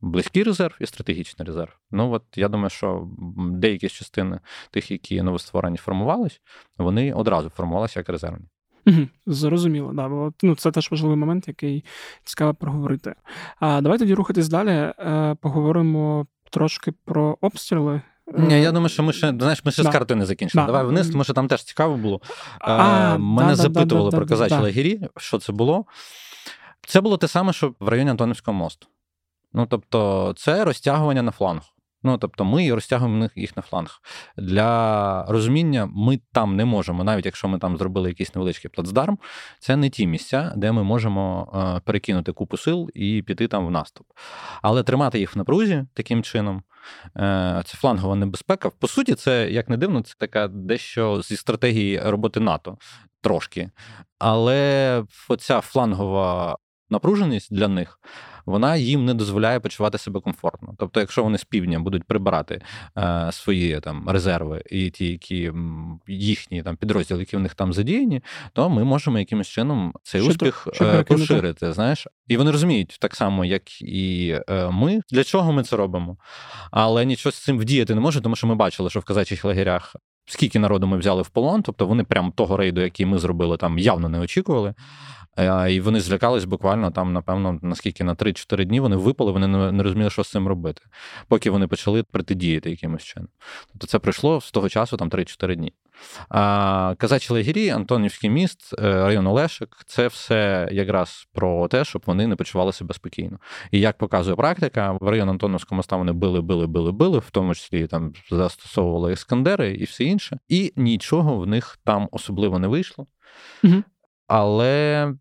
близький резерв і стратегічний резерв. Ну от я думаю, що деякі з частини тих, які новостворені формувались, вони одразу формувалися як резервні.
Зрозуміло, да, бо ну, це теж важливий момент, який цікаво проговорити. А давайте тоді рухатись далі. Е, поговоримо трошки про обстріли.
Ні, Я думаю, що ми ще знаєш, ми ще да. з карти не закінчили. Да. Давай вниз, тому що там теж цікаво було. А, Мене да, запитували про казачі лагері, що це було. Це було те саме, що в районі Антонівського мосту. Ну тобто, це розтягування на фланг. Ну, тобто, ми розтягуємо їх на фланг. Для розуміння, ми там не можемо, навіть якщо ми там зробили якийсь невеличкий плацдарм, це не ті місця, де ми можемо е, перекинути купу сил і піти там в наступ. Але тримати їх в напрузі таким чином. Е, це флангова небезпека. По суті, це як не дивно, це така дещо зі стратегії роботи НАТО трошки. Але оця флангова напруженість для них вона їм не дозволяє почувати себе комфортно. Тобто, якщо вони з півдня будуть прибирати е, свої там резерви і ті, які їхні там підрозділи, які в них там задіяні, то ми можемо якимось чином цей що успіх то, е, поширити. Знаєш, і вони розуміють так само, як і е, ми, для чого ми це робимо. Але нічого з цим вдіяти не може, тому що ми бачили, що в казачих лагерях. Скільки народу ми взяли в полон, тобто вони прям того рейду, який ми зробили, там явно не очікували. І вони злякались буквально там, напевно, наскільки на 3-4 дні вони випали, вони не розуміли, що з цим робити, поки вони почали протидіяти якимось чином. Тобто це пройшло з того часу там 3-4 дні. Казачі Легірі, Антонівський міст, е, район Олешик це все якраз про те, щоб вони не почували себе спокійно. І як показує практика, в район Антоновського моста вони били, били, били, били, в тому числі там застосовували іскандери і все інше, і нічого в них там особливо не вийшло. Угу. Але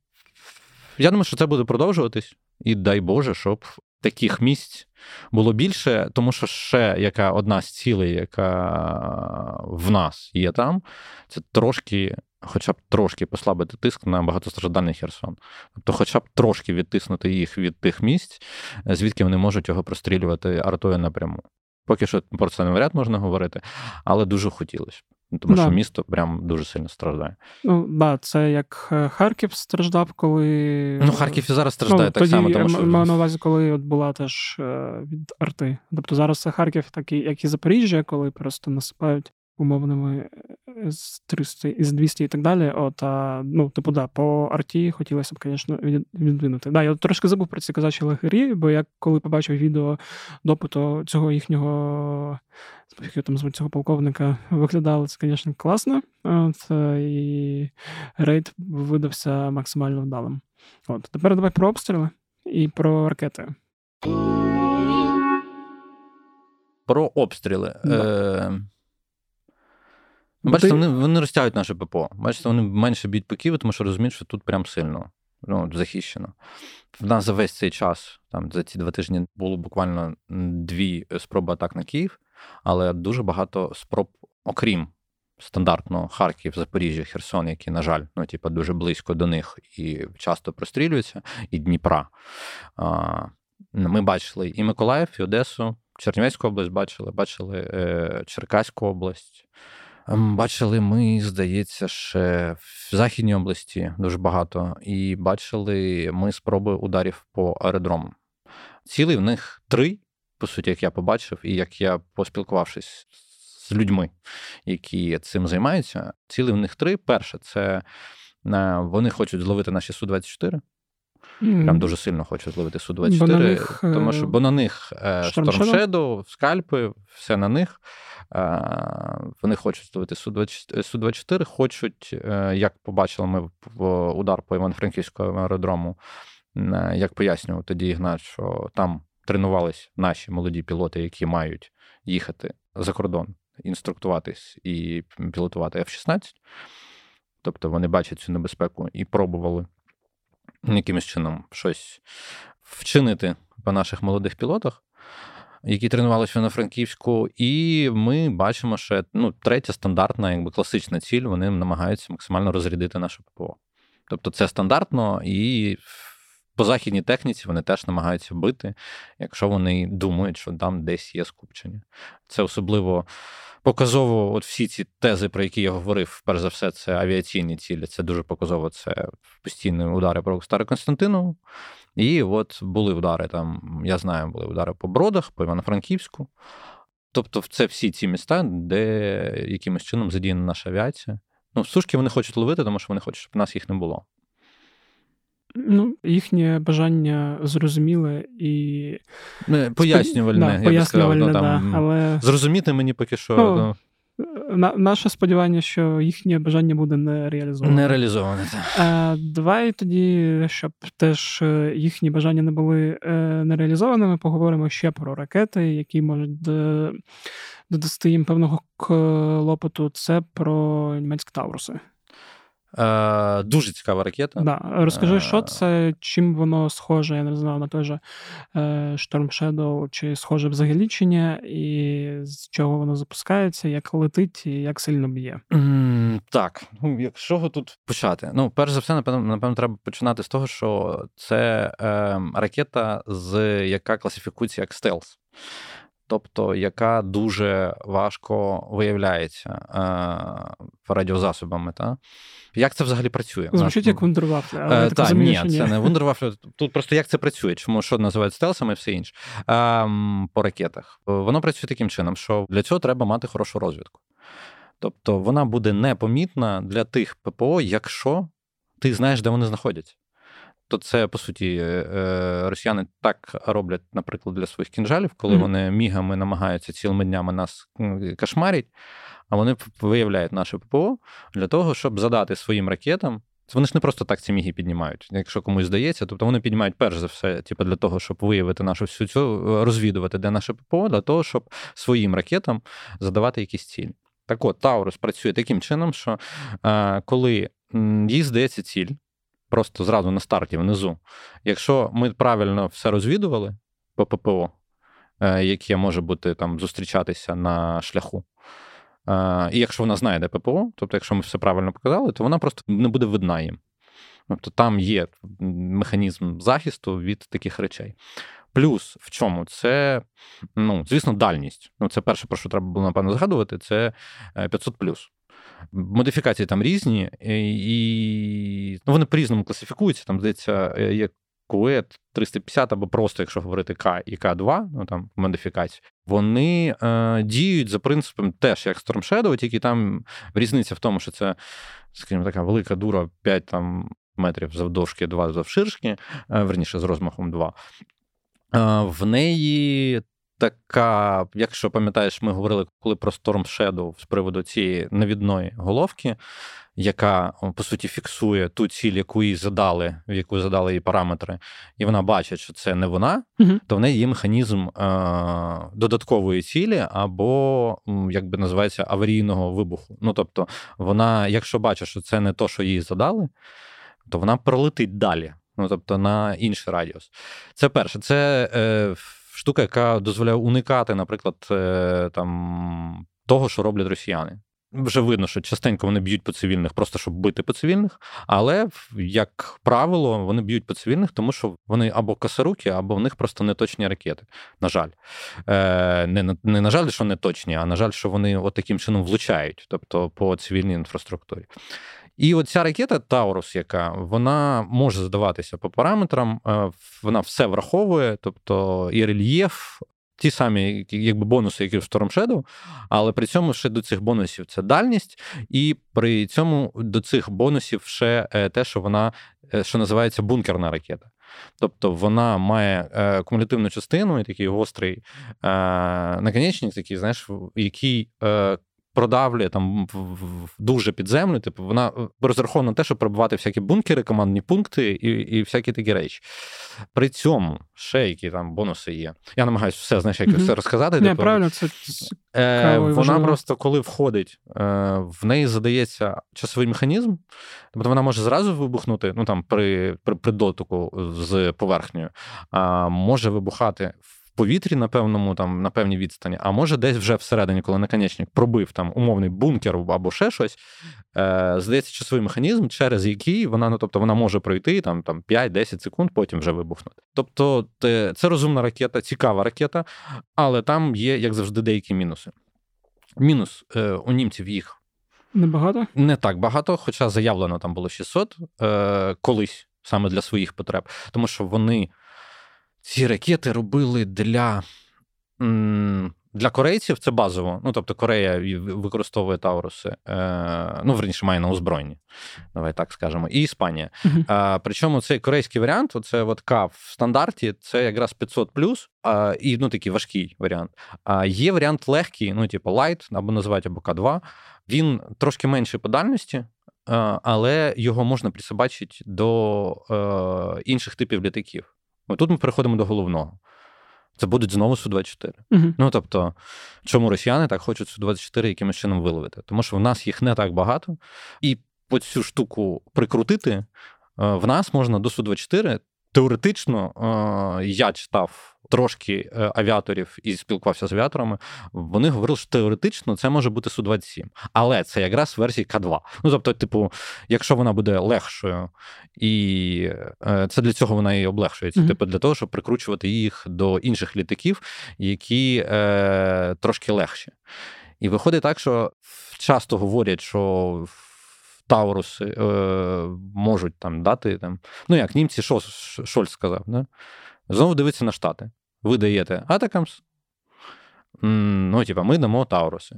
я думаю, що це буде продовжуватись, і дай Боже, щоб таких місць було більше, тому що ще яка одна з цілей, яка в нас є там, це трошки. Хоча б трошки послабити тиск на багатостраждальний Херсон. Тобто, хоча б трошки відтиснути їх від тих місць, звідки вони можуть його прострілювати артою напряму. Поки що про це не вряд можна говорити, але дуже хотілося. Ну, тому да. що місто прям дуже сильно страждає.
Ну да, це як е, Харків страждав, коли.
Ну, Харків і зараз страждає ну, так тоді само. тому що...
Маю на увазі, коли от була теж е, від арти. Тобто зараз це Харків, такий, як і Запоріжжя, коли просто насипають умовними з 300, із 200 і так далі. От, а, ну, типу, да, по арті хотілося б, звісно, відвинути. Да, я трошки забув про ці казачі лагері, бо я коли побачив відео допиту цього їхнього як там звуть цього полковника, виглядало це, звісно, класно. От, І рейд видався максимально вдалим. От, Тепер давай про обстріли і про ракети.
Про обстріли. Да. Е- Бачите, ти... вони вони розтягують наше ППО. Бачите, вони менше б'ють по Києву, тому що розуміють, що тут прям сильно ну, захищено. В нас за весь цей час, там за ці два тижні, було буквально дві спроби атак на Київ, але дуже багато спроб, окрім стандартно Харків, Запоріжжя, Херсон, які, на жаль, ну, типу, дуже близько до них і часто прострілюються, і Дніпра. Ми бачили і Миколаїв, і Одесу, Чернівецьку область бачили, бачили е, Черкаську область. Бачили ми, здається, ще в Західній області дуже багато, і бачили ми спроби ударів по аеродрому. Цілий в них три, по суті, як я побачив, і як я поспілкувавшись з людьми, які цим займаються. Цілий в них три. Перше, це е, вони хочуть зловити наші Су-24. Mm. Прям дуже сильно хочуть зловити Су-24, тому що бо на них Штормшеду, скальпи, все на них. Вони хочуть ставити Су-24, хочуть, е, як побачили ми в удар по Івано-Франківському аеродрому, е, як пояснював тоді Ігнат, що там тренувались наші молоді пілоти, які мають їхати за кордон інструктуватись і пілотувати F-16. Тобто вони бачать цю небезпеку і пробували якимось чином щось вчинити по наших молодих пілотах, які тренувалися на Франківську. І ми бачимо, що ну, третя стандартна, якби класична ціль, вони намагаються максимально розрядити наше ППО. Тобто це стандартно і. По західній техніці вони теж намагаються бити, якщо вони думають, що там десь є скупчення. Це особливо показово, от всі ці тези, про які я говорив, перш за все, це авіаційні цілі. Це дуже показово. Це постійні удари про Старе Константинову. І от були удари там, я знаю, були удари по Бродах, по Івано-Франківську. Тобто, це всі ці міста, де якимось чином задіяна наша авіація. Ну, сушки вони хочуть ловити, тому що вони хочуть, щоб нас їх не було.
Ну, їхнє бажання зрозуміле і
пояснювальне. Да,
я пояснювальне, би сказав, ну, там, да, але...
Зрозуміти мені поки що. Ну, ну...
На, Наше сподівання, що їхнє бажання буде не реалізоване.
Не реалізоване, так.
Давай тоді, щоб теж е, їхні бажання не були е, не реалізованими, поговоримо ще про ракети, які можуть додасти їм певного клопоту. Це про німецькі Тауруси.
Е, Дуже цікава ракета.
Да. Розкажи, що е, це, чим воно схоже, я не знаю, на той же е, Storm Shadow, чи схоже взагалі чи ні, і з чого воно запускається, як летить і як сильно б'є.
Так, ну якщо тут почати? Ну, перш за все, напевно, напевно, треба починати з того, що це е, ракета, з яка класифікується як стелс тобто яка дуже важко виявляється е, радіозасобами. Та? Як це взагалі працює?
Звучить як вундервафля. Е,
так, ні, ні, це не вундервафля. Тут просто як це працює, чому що називають стелсами і все інше. Е, по ракетах. Воно працює таким чином, що для цього треба мати хорошу розвідку. Тобто вона буде непомітна для тих ППО, якщо ти знаєш, де вони знаходяться то це по суті е, е, росіяни так роблять, наприклад, для своїх кінжалів, коли mm-hmm. вони мігами намагаються цілими днями нас кошмарять, а вони виявляють наше ППО для того, щоб задати своїм ракетам. Вони ж не просто так ці міги піднімають, якщо комусь здається. Тобто вони піднімають перш за все, типу, для того, щоб виявити нашу всю цю е, розвідувати, де наше ППО, для того, щоб своїм ракетам задавати якісь цілі. Так от, Таурус працює таким чином, що е, коли їй здається ціль, просто зразу на старті внизу. Якщо ми правильно все розвідували по ППО, е, яке може бути там зустрічатися на шляху. Е, і якщо вона знає, де ППО, тобто, якщо ми все правильно показали, то вона просто не буде видна їм. Тобто там є механізм захисту від таких речей. Плюс в чому? Це, ну, звісно, дальність. Ну, Це перше, про що треба було, напевно, згадувати, це 500 е, Модифікації там різні, і ну, вони по-різному класифікуються. Там, здається, е, є Кует 350 або просто, якщо говорити К і К2, ну там модифікації, вони е, діють за принципом теж як Storm Shadow, тільки там різниця в тому, що це, скажімо, така велика дура 5 там, метрів завдовжки, 2 завширшки, е, верніше з розмахом 2. Е, в неї така, якщо пам'ятаєш, ми говорили коли про Storm Shadow з приводу цієї навідної головки, яка по суті фіксує ту ціль, яку їй задали, в яку задали її параметри, і вона бачить, що це не вона, uh то в неї є механізм е- додаткової цілі або, як би називається, аварійного вибуху. Ну тобто, вона, якщо бачить, що це не то, що їй задали, то вона пролетить далі. Ну, тобто на інший радіус. Це перше, це е, штука, яка дозволяє уникати, наприклад, е, там того, що роблять росіяни. Вже видно, що частенько вони б'ють по цивільних, просто щоб бити по цивільних, але як правило, вони б'ють по цивільних, тому що вони або косоруки, або в них просто неточні ракети. На жаль, Е, не не на жаль, що не точні, а на жаль, що вони от таким чином влучають, тобто по цивільній інфраструктурі. І от ця ракета Таурус, яка вона може задаватися по параметрам, е, вона все враховує, тобто і рельєф. Ті самі якби бонуси, які в Storm Shadow, але при цьому ще до цих бонусів це дальність, і при цьому до цих бонусів ще е, те, що вона е, що називається бункерна ракета. Тобто вона має кумулятивну частину і такий гострий наконечник, такий, знаєш, який продавлює там дуже під землю. Типу, вона е, розрахована на те, щоб пробувати всякі бункери, командні пункти і і всякі такі речі. При цьому ще які там бонуси є. Я намагаюся все знаєш, як mm все розказати.
Не, типу, правильно, це
е, Вона важливо. просто коли входить, е, в неї задається часовий механізм, тобто вона може зразу вибухнути, ну там при при, при дотику з поверхнею, а може вибухати повітрі на певному там на певній відстані, а може десь вже всередині, коли наконечник пробив там умовний бункер або ще щось, е, здається, часовий механізм, через який вона, ну тобто вона може пройти там там 5-10 секунд, потім вже вибухнути. Тобто, це розумна ракета, цікава ракета, але там є, як завжди, деякі мінуси. Мінус е, у німців їх.
Небагато?
Не так багато, хоча заявлено там було 600 е, колись саме для своїх потреб, тому що вони ці ракети робили для для корейців це базово. Ну, тобто, Корея використовує Тауруси, е, ну, верніше, має на озброєнні, давай так скажемо, і Іспанія. Uh-huh. А, Причому цей корейський варіант, це от К в стандарті, це якраз 500 а, і ну, такий важкий варіант. А є варіант легкий, ну, типу Light, або називають або К2. Він трошки менший по дальності. Але його можна присобачити до е, інших типів літаків. Тут ми переходимо до головного. Це будуть знову Су-24. Угу. Ну тобто, чому росіяни так хочуть Су-24 якимось чином виловити? Тому що в нас їх не так багато, і по цю штуку прикрутити е, в нас можна до Су-24 теоретично е, я читав трошки е, авіаторів і спілкувався з авіаторами. Вони говорили, що теоретично це може бути су 27 але це якраз версії К2. Ну тобто, типу, якщо вона буде легшою, і е, це для цього вона і облегшується, mm-hmm. типу, для того, щоб прикручувати їх до інших літаків, які е, трошки легші. І виходить так, що часто говорять, що. Тауруси е, можуть там дати. Там. Ну як німці що Шольц сказав, да? знову дивиться на Штати. Ви даєте Атакамс, ну, типа, ми дамо Тауруси.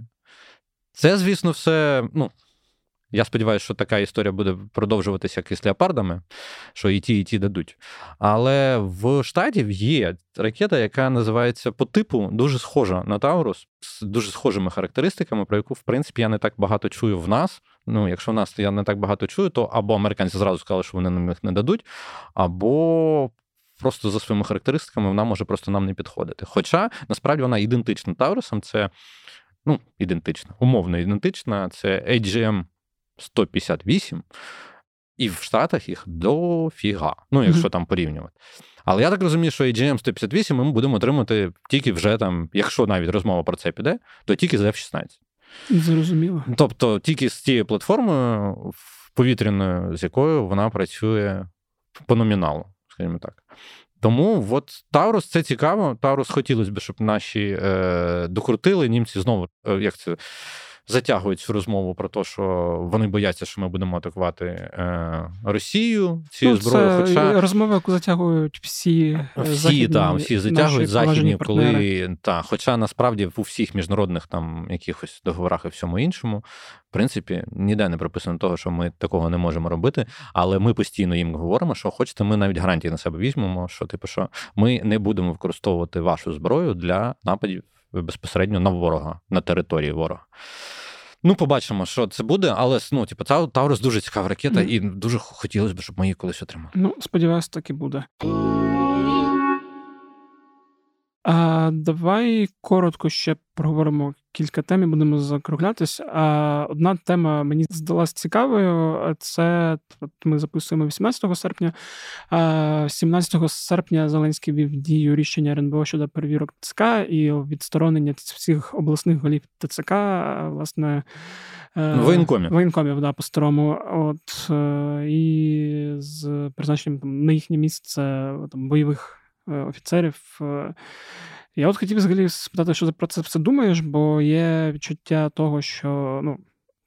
Це, звісно, все. ну, я сподіваюся, що така історія буде продовжуватися як із леопардами, що і ті, і ті дадуть. Але в штатів є ракета, яка називається по типу дуже схожа на Таурус, з дуже схожими характеристиками, про яку, в принципі, я не так багато чую в нас. Ну, якщо в нас я не так багато чую, то або американці зразу сказали, що вони нам їх не дадуть, або. Просто за своїми характеристиками вона може просто нам не підходити. Хоча насправді вона ідентична Таурусам, це ну, ідентична, умовно ідентична, це AGM 158, і в Штатах їх дофіга. Ну, якщо mm-hmm. там порівнювати. Але я так розумію, що AGM 158 ми будемо отримати тільки вже там, якщо навіть розмова про це піде, то тільки з F-16.
Зрозуміло.
Тобто тільки з тією платформою повітряною, з якою вона працює по номіналу, скажімо так. Тому от Таурус це цікаво. Таурус хотілося б, щоб наші е, докрутили німці знову, е, як це затягують цю розмову про те, що вони бояться, що ми будемо атакувати е, Росію цією ну, зброєю.
Хоча розмови, затягують всі е,
всі західні, там, всі затягують західні, коли та, хоча насправді у всіх міжнародних там якихось договорах і всьому іншому, в принципі, ніде не прописано того, що ми такого не можемо робити. Але ми постійно їм говоримо, що хочете, ми навіть гарантії на себе візьмемо, що типу, що ми не будемо використовувати вашу зброю для нападів безпосередньо на ворога, на території ворога. Ну, побачимо, що це буде, але ну, типу, Таурус дуже цікава ракета, mm. і дуже хотілося б, щоб ми її колись отримали.
Ну, сподіваюся, так і буде. А, Давай коротко ще проговоримо кілька тем і будемо закруглятись. А, Одна тема мені здалась цікавою. Це от ми записуємо 18 серпня. А 17 серпня Зеленський вів дію рішення РНБО щодо перевірок ТЦК і відсторонення всіх обласних голів ТЦК. Власне,
е, воєнкомів.
воєнкомів, да, по старому. От е, і з призначенням там, на їхнє місце там бойових. Е, офіцерів. Е, я от хотів взагалі спитати, що ти про це все думаєш, бо є відчуття того, що ну,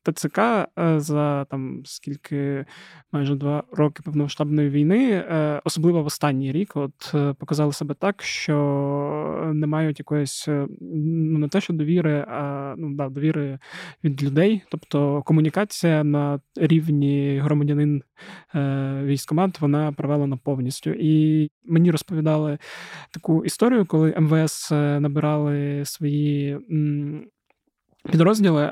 ТЦК е, за там скільки майже два роки повномасштабної війни, е, особливо в останній рік, от е, показали себе так, що не мають якоїсь ну не те, що довіри, а ну да, довіри від людей. Тобто комунікація на рівні громадянин військомат вона провалена повністю. І мені розповідали таку історію, коли МВС набирали свої підрозділи.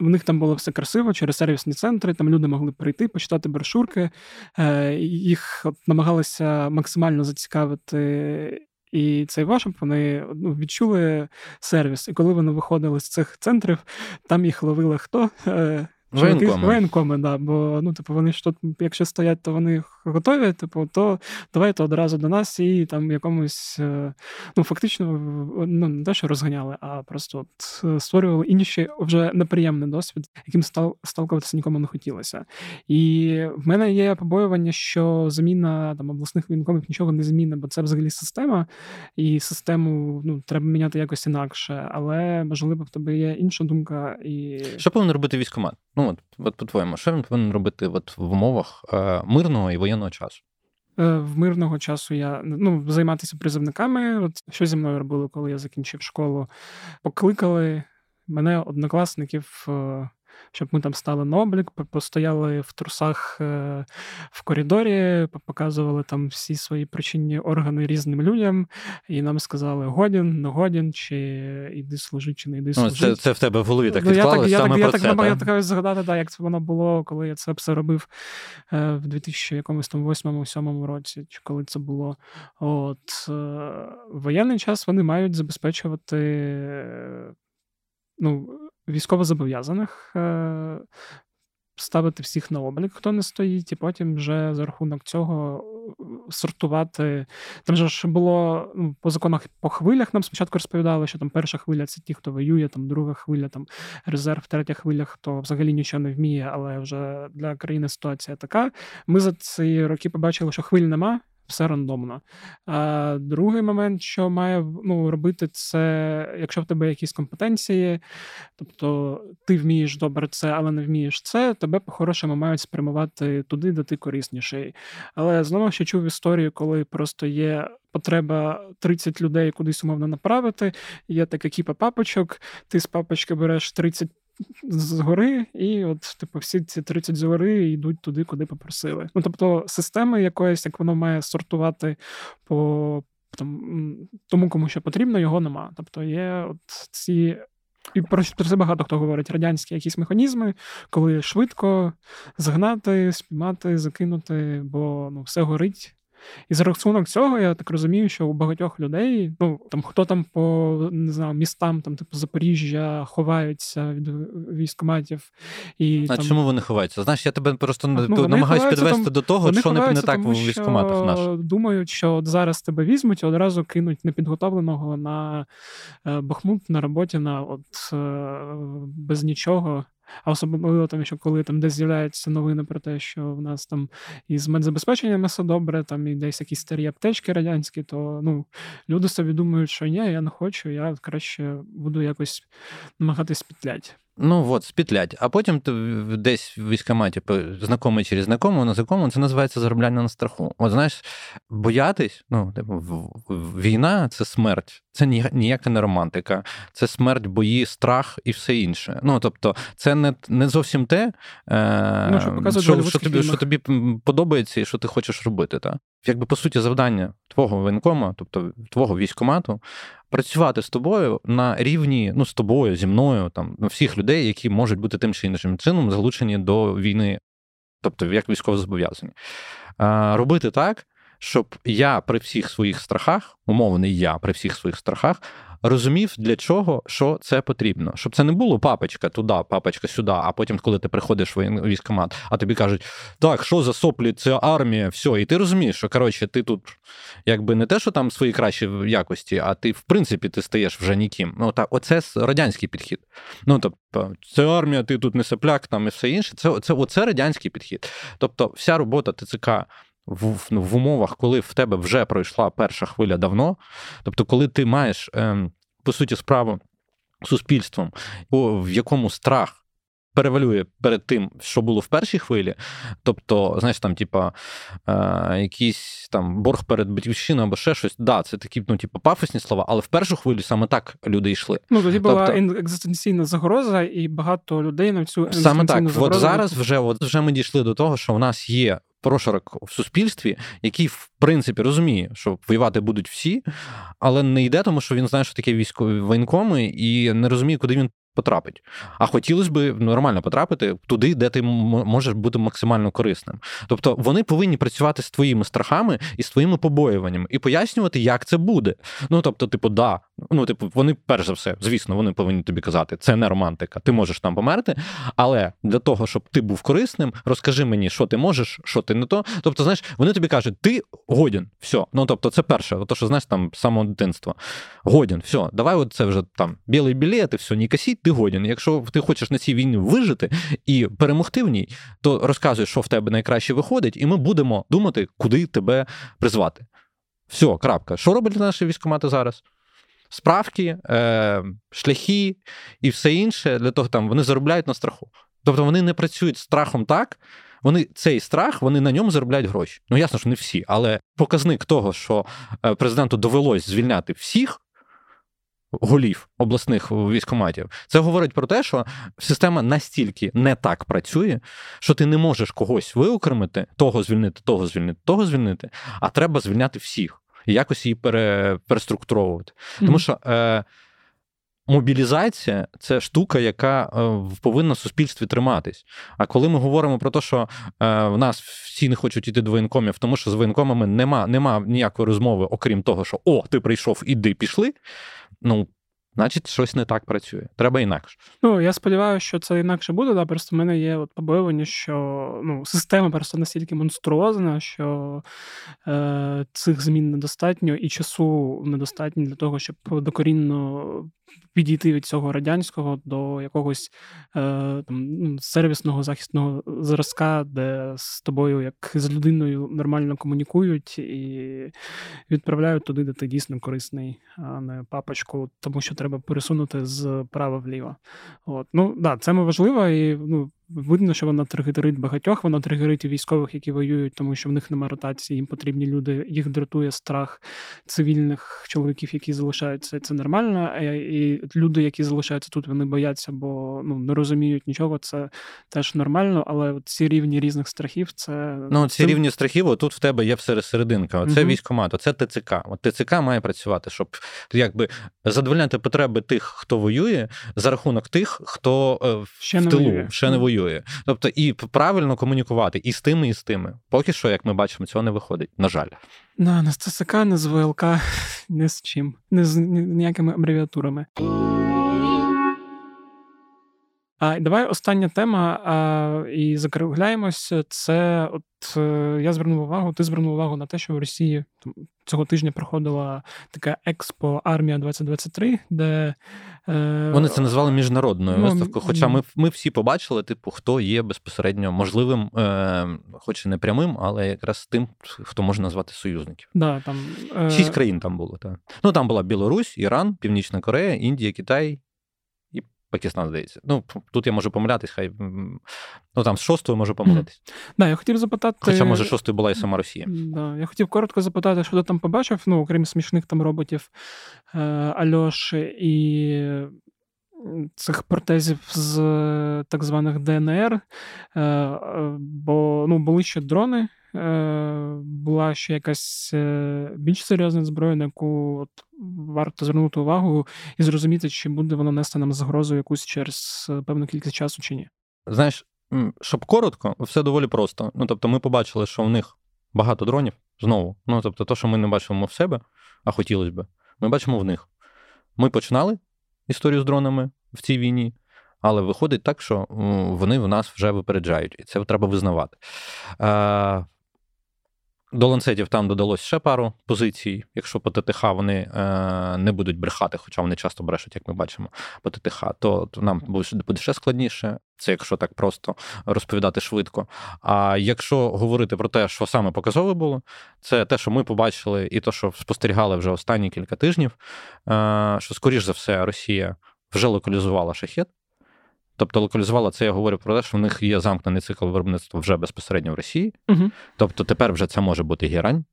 В них там було все красиво через сервісні центри. Там люди могли прийти, почитати брошурки. Їх от намагалися максимально зацікавити. І цей ваш, вони ну, відчули сервіс. І коли вони виходили з цих центрів, там їх ловили хто?
Воєнкоми.
Воєнкоми, да, бо ну, типу, вони ж тут, якщо стоять, то вони готові, типу, то давайте одразу до нас і там якомусь, е, ну, фактично, ну, не те, що розганяли, а просто от е, створювали інші вже неприємний досвід, яким стал сталкуватися нікому не хотілося. І в мене є побоювання, що заміна там обласних воєнкомів нічого не змінить, бо це взагалі система, і систему ну, треба міняти якось інакше, але можливо в тебе є інша думка. і...
Що повинен робити військомат? Ну от, от по-твоєму, що він повинен робити от в умовах е, мирного і воєнного часу?
Е, в мирного часу я ну, займатися призовниками. От Що зі мною робили, коли я закінчив школу? Покликали мене, однокласників, е, щоб ми там стали на облік, постояли в трусах е, в коридорі, показували там всі свої причинні органи різним людям, і нам сказали, годін, не годін, чи йди служити, чи не йди служити.
Це це в тебе в голові так ну, відклалося
я
саме
я, так, я,
так?
я так згадати, да, як це воно було, коли я це все робив е, в 2008-2007 році, чи коли це було. От е, воєнний час вони мають забезпечувати. Ну, військовозобов'язаних е, ставити всіх на облік, хто не стоїть, і потім вже за рахунок цього е, сортувати. Там же ж було ну, по законах по хвилях нам спочатку розповідали, що там перша хвиля це ті, хто воює, там друга хвиля, там резерв, третя хвиля, хто взагалі нічого не вміє, але вже для країни ситуація така. Ми за ці роки побачили, що хвиль нема все рандомно. А Другий момент, що має ну, робити, це якщо в тебе якісь компетенції, тобто ти вмієш добре це, але не вмієш це, тебе по-хорошому мають спрямувати туди, де ти корисніший. Але знову ще чув історію, коли просто є. Потреба 30 людей кудись умовно направити. Є така кіпа папочок, ти з папочки береш 30 згори, і от, типу, всі ці 30 згори йдуть туди, куди попросили. Ну, тобто, системи якоїсь, як воно має сортувати по там, тому, кому що потрібно, його нема. Тобто є от ці. І про це багато хто говорить радянські якісь механізми, коли швидко згнати, спіймати, закинути, бо ну, все горить. І за рахунок цього, я так розумію, що у багатьох людей, ну там хто там по не знаю, містам, там типу Запоріжжя, ховаються від військоматів. І,
А
там...
чому вони ховаються? Знаєш, я тебе просто ну, намагаюсь підвести там... до того, що не, не так тому, в військоматах наш.
Думають, що от зараз тебе візьмуть і одразу кинуть непідготовленого на е, Бахмут на роботі на от е, без нічого. А особливо там, що коли там десь з'являються новини про те, що в нас там із медзабезпеченням все добре, там і десь якісь старі аптечки радянські, то ну, люди собі думають, що ні, я не хочу, я краще буду якось намагатись петляти.
Ну от, спітлять. А потім ти десь в військоматі знайомий через знайомого на знакомому, це називається заробляння на страху. От знаєш, боятись, ну, типу, війна це смерть, це ніяка не романтика, це смерть, бої, страх і все інше. Ну тобто, це не не зовсім те, е, ну, що, що, що тобі що тобі подобається і що ти хочеш робити. Та? Якби по суті завдання твого воєнкома, тобто твого військомату, працювати з тобою на рівні, ну з тобою, зі мною, там всіх людей, які можуть бути тим чи іншим чином залучені до війни, тобто як військово зобов'язані. Робити так, щоб я при всіх своїх страхах, умовний я при всіх своїх страхах, розумів, для чого що це потрібно. Щоб це не було папочка туди, папочка сюди, а потім, коли ти приходиш в військкомат, а тобі кажуть, так, що за соплі, це армія, все. І ти розумієш, що коротше, ти тут якби не те, що там свої кращі якості, а ти, в принципі, ти стаєш вже ніким. Ну, так, Оце радянський підхід. Ну, тобто, це армія, ти тут не сопляк, там і все інше. Це, це, Оце радянський підхід. Тобто, вся робота ТЦК в, ну, в умовах, коли в тебе вже пройшла перша хвиля давно, тобто, коли ти маєш, ем, по суті, справу суспільством, в якому страх. Перевалює перед тим, що було в першій хвилі. Тобто, знаєш, там, типа, е, якийсь там борг перед батьківщиною або ще щось. Да, це такі, ну, типу, пафосні слова, але в першу хвилю саме так люди йшли.
Ну, тоді була тобто, екзистенційна загроза, і багато людей на цю екзистенційну
Саме так.
Загрозу...
От зараз вже от вже ми дійшли до того, що в нас є прошарок в суспільстві, який в принципі розуміє, що воювати будуть всі, але не йде, тому що він знає, що таке військові воєнкоми, і не розуміє, куди він потрапить. А хотілося б нормально потрапити туди, де ти можеш бути максимально корисним. Тобто вони повинні працювати з твоїми страхами і з твоїми побоюваннями і пояснювати, як це буде. Ну тобто, типу, да, ну типу, вони перш за все, звісно, вони повинні тобі казати, це не романтика, ти можеш там померти. Але для того, щоб ти був корисним, розкажи мені, що ти можеш, що ти не то. Тобто, знаєш, вони тобі кажуть, ти годен, все. Ну тобто, це перше, то що знаєш там з самого дитинства. Годен, все, давай, от це вже там білий білет, і все, не косіть, ти годен. Якщо ти хочеш на цій війні вижити і перемогти в ній, то розказуй, що в тебе найкраще виходить, і ми будемо думати, куди тебе призвати. Все, крапка. Що роблять наші військомати зараз? Справки, е, шляхи і все інше для того, там вони заробляють на страху. Тобто вони не працюють страхом так. Вони цей страх, вони на ньому заробляють гроші. Ну ясно, що не всі, але показник того, що е, президенту довелось звільняти всіх голів обласних військоматів, це говорить про те, що система настільки не так працює, що ти не можеш когось виокремити, того звільнити, того звільнити, того звільнити, а треба звільняти всіх і якось її пере, переструктуровувати. Mm-hmm. Тому що. Е, Мобілізація це штука, яка е, повинна в суспільстві триматись. А коли ми говоримо про те, що е, в нас всі не хочуть йти до воєнкомів, тому що з воєнкомами нема нема ніякої розмови, окрім того, що о, ти прийшов, іди, пішли. Ну значить, щось не так працює. Треба інакше.
Ну я сподіваюся, що це інакше буде. Да? Просто в мене є от побоювання, що ну, система просто настільки монструозна, що е, цих змін недостатньо і часу недостатньо для того, щоб докорінно підійти від цього радянського до якогось е, там ну, сервісного захисного зразка, де з тобою, як з людиною, нормально комунікують і відправляють туди, де ти дійсно корисний, а не папочку, тому що треба пересунути з права вліво. От. Ну да, це ми важливо, і ну, Видно, що вона тригерить багатьох, вона тригерить і військових, які воюють, тому що в них немає ротації, їм потрібні люди, їх дратує страх цивільних чоловіків, які залишаються. Це нормально. І люди, які залишаються тут, вони бояться, бо ну не розуміють нічого. Це теж нормально, але от ці рівні різних страхів це
ну ці це... рівні страхів. Отут в тебе є все серединка. Це угу. військомат, це ТЦК. От ТЦК має працювати, щоб якби задовольняти потреби тих, хто воює, за рахунок тих, хто е, ще в тилу воює. ще не воює воює. Тобто, і правильно комунікувати і з тими, і з тими. Поки що, як ми бачимо, цього не виходить. На жаль.
на не з ЦСК, не з ВЛК, не з чим, не з ніякими абревіатурами. А давай остання тема, а, і закругляємось. Це от е, я звернув увагу, ти звернув увагу на те, що в Росії там, цього тижня проходила така експо Армія 2023, де
е, вони це назвали міжнародною ну, виставкою. Хоча ми ми всі побачили, типу, хто є безпосередньо можливим, е, хоч і не прямим, але якраз тим, хто може назвати союзників.
Да, там,
е... Шість країн там було. Так. Ну там була Білорусь, Іран, Північна Корея, Індія, Китай. Пакистан, здається. Ну, тут я можу помилятись, хай ну там з шостою можу помилитись.
Да, я хотів запитати.
Хоча, може, шостою була і сама Росія.
Да, Я хотів коротко запитати, що ти там побачив, ну, окрім смішних там роботів е, Альош і. Цих протезів з так званих ДНР, е, е, бо ну, були ще дрони, Е, була ще якась е, більш серйозна зброя, на яку от варто звернути увагу і зрозуміти, чи буде вона нести нам загрозу якусь через е, певну кількість часу чи ні.
Знаєш, щоб коротко, все доволі просто. Ну тобто, ми побачили, що в них багато дронів знову. Ну тобто, то, що ми не бачимо в себе, а хотілося б, ми бачимо в них. Ми починали історію з дронами в цій війні. Але виходить так, що вони в нас вже випереджають, і це треба визнавати. До ланцетів там додалось ще пару позицій. Якщо по ТТХ вони е, не будуть брехати, хоча вони часто брешуть, як ми бачимо по ТТХ, то, то нам буде ще складніше. Це якщо так просто розповідати швидко. А якщо говорити про те, що саме показове було, це те, що ми побачили, і те, що спостерігали вже останні кілька тижнів, е, що, скоріш за все, Росія вже локалізувала шахет. Тобто локалізувала це, я говорю про те, що в них є замкнений цикл виробництва вже безпосередньо в Росії. Угу. Тобто тепер вже це може бути гірань,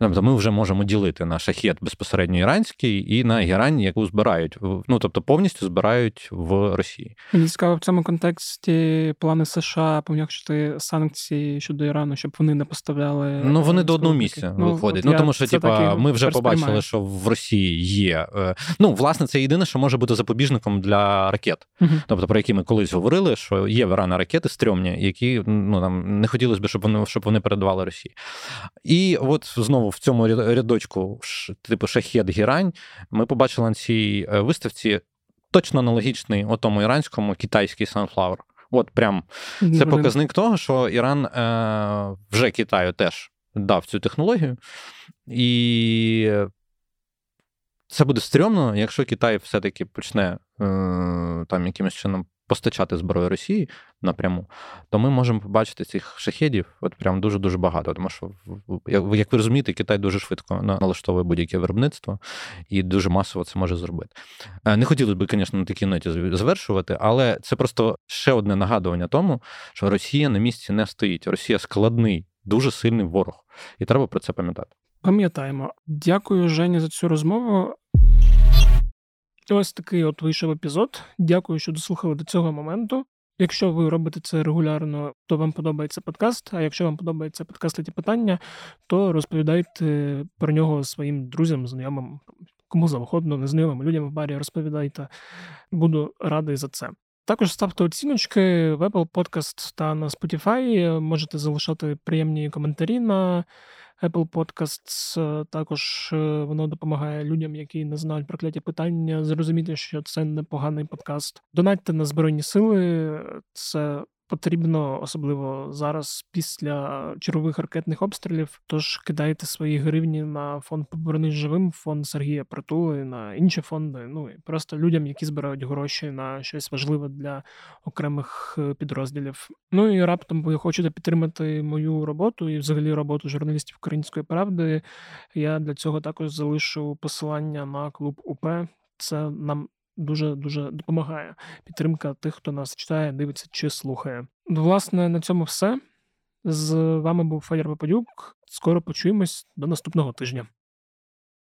Тобто ми вже можемо ділити на шахет безпосередньо іранський і на герань, яку збирають. Ну тобто повністю збирають в Росії.
Мені цікаво в цьому контексті плани США пом'якшити санкції щодо Ірану, щоб вони не поставляли.
Ну вони до одного місця ну, виходять. Ну тому що типа ми вже побачили, що в Росії є. Е, ну, власне, це єдине, що може бути запобіжником для ракет. uh Тобто, про які ми колись говорили, що є в Ірана ракети стрьомні, які ну нам не хотілося б, щоб вони щоб вони передавали Росії. І от знову в цьому рядочку, типу шахет гірань, ми побачили на цій е, виставці точно аналогічний отому іранському китайський Sunflower. От прям. Це показник того, що Іран е, вже Китаю теж дав цю технологію, і це буде стрьомно, якщо Китай все-таки почне е, там якимось чином постачати зброю Росії напряму, то ми можемо побачити цих шахедів от прям дуже-дуже багато. Тому що, як ви розумієте, Китай дуже швидко налаштовує будь-яке виробництво і дуже масово це може зробити. Е, не хотілося б, звісно, на такій ноті завершувати, але це просто ще одне нагадування тому, що Росія на місці не стоїть. Росія складний, дуже сильний ворог, і треба про це пам'ятати.
Пам'ятаємо. Дякую, Жені, за цю розмову. Ось такий от вийшов епізод. Дякую, що дослухали до цього моменту. Якщо ви робите це регулярно, то вам подобається подкаст. А якщо вам подобається подкаст «Леті питання, то розповідайте про нього своїм друзям, знайомим, кому завгодно, незнайомим людям в барі розповідайте. Буду радий за це. Також ставте оціночки в Apple Podcast та на Spotify. Можете залишати приємні коментарі на Apple Podcasts е, також е, воно допомагає людям, які не знають прокляті питання, зрозуміти, що це непоганий подкаст. Донатьте на збройні сили. Це потрібно, особливо зараз, після чергових ракетних обстрілів. Тож кидайте свої гривні на фонд «Повернись живим, фонд Сергія Притули, на інші фонди. Ну і просто людям, які збирають гроші на щось важливе для окремих е, підрозділів. Ну і раптом ви хочете підтримати мою роботу і взагалі роботу журналістів Української правди. Я для цього також залишу посилання на клуб УП. Це нам дуже дуже допомагає. Підтримка тих, хто нас читає, дивиться чи слухає. Власне, на цьому все. З вами був Федір Попадюк. Скоро почуємось до наступного тижня.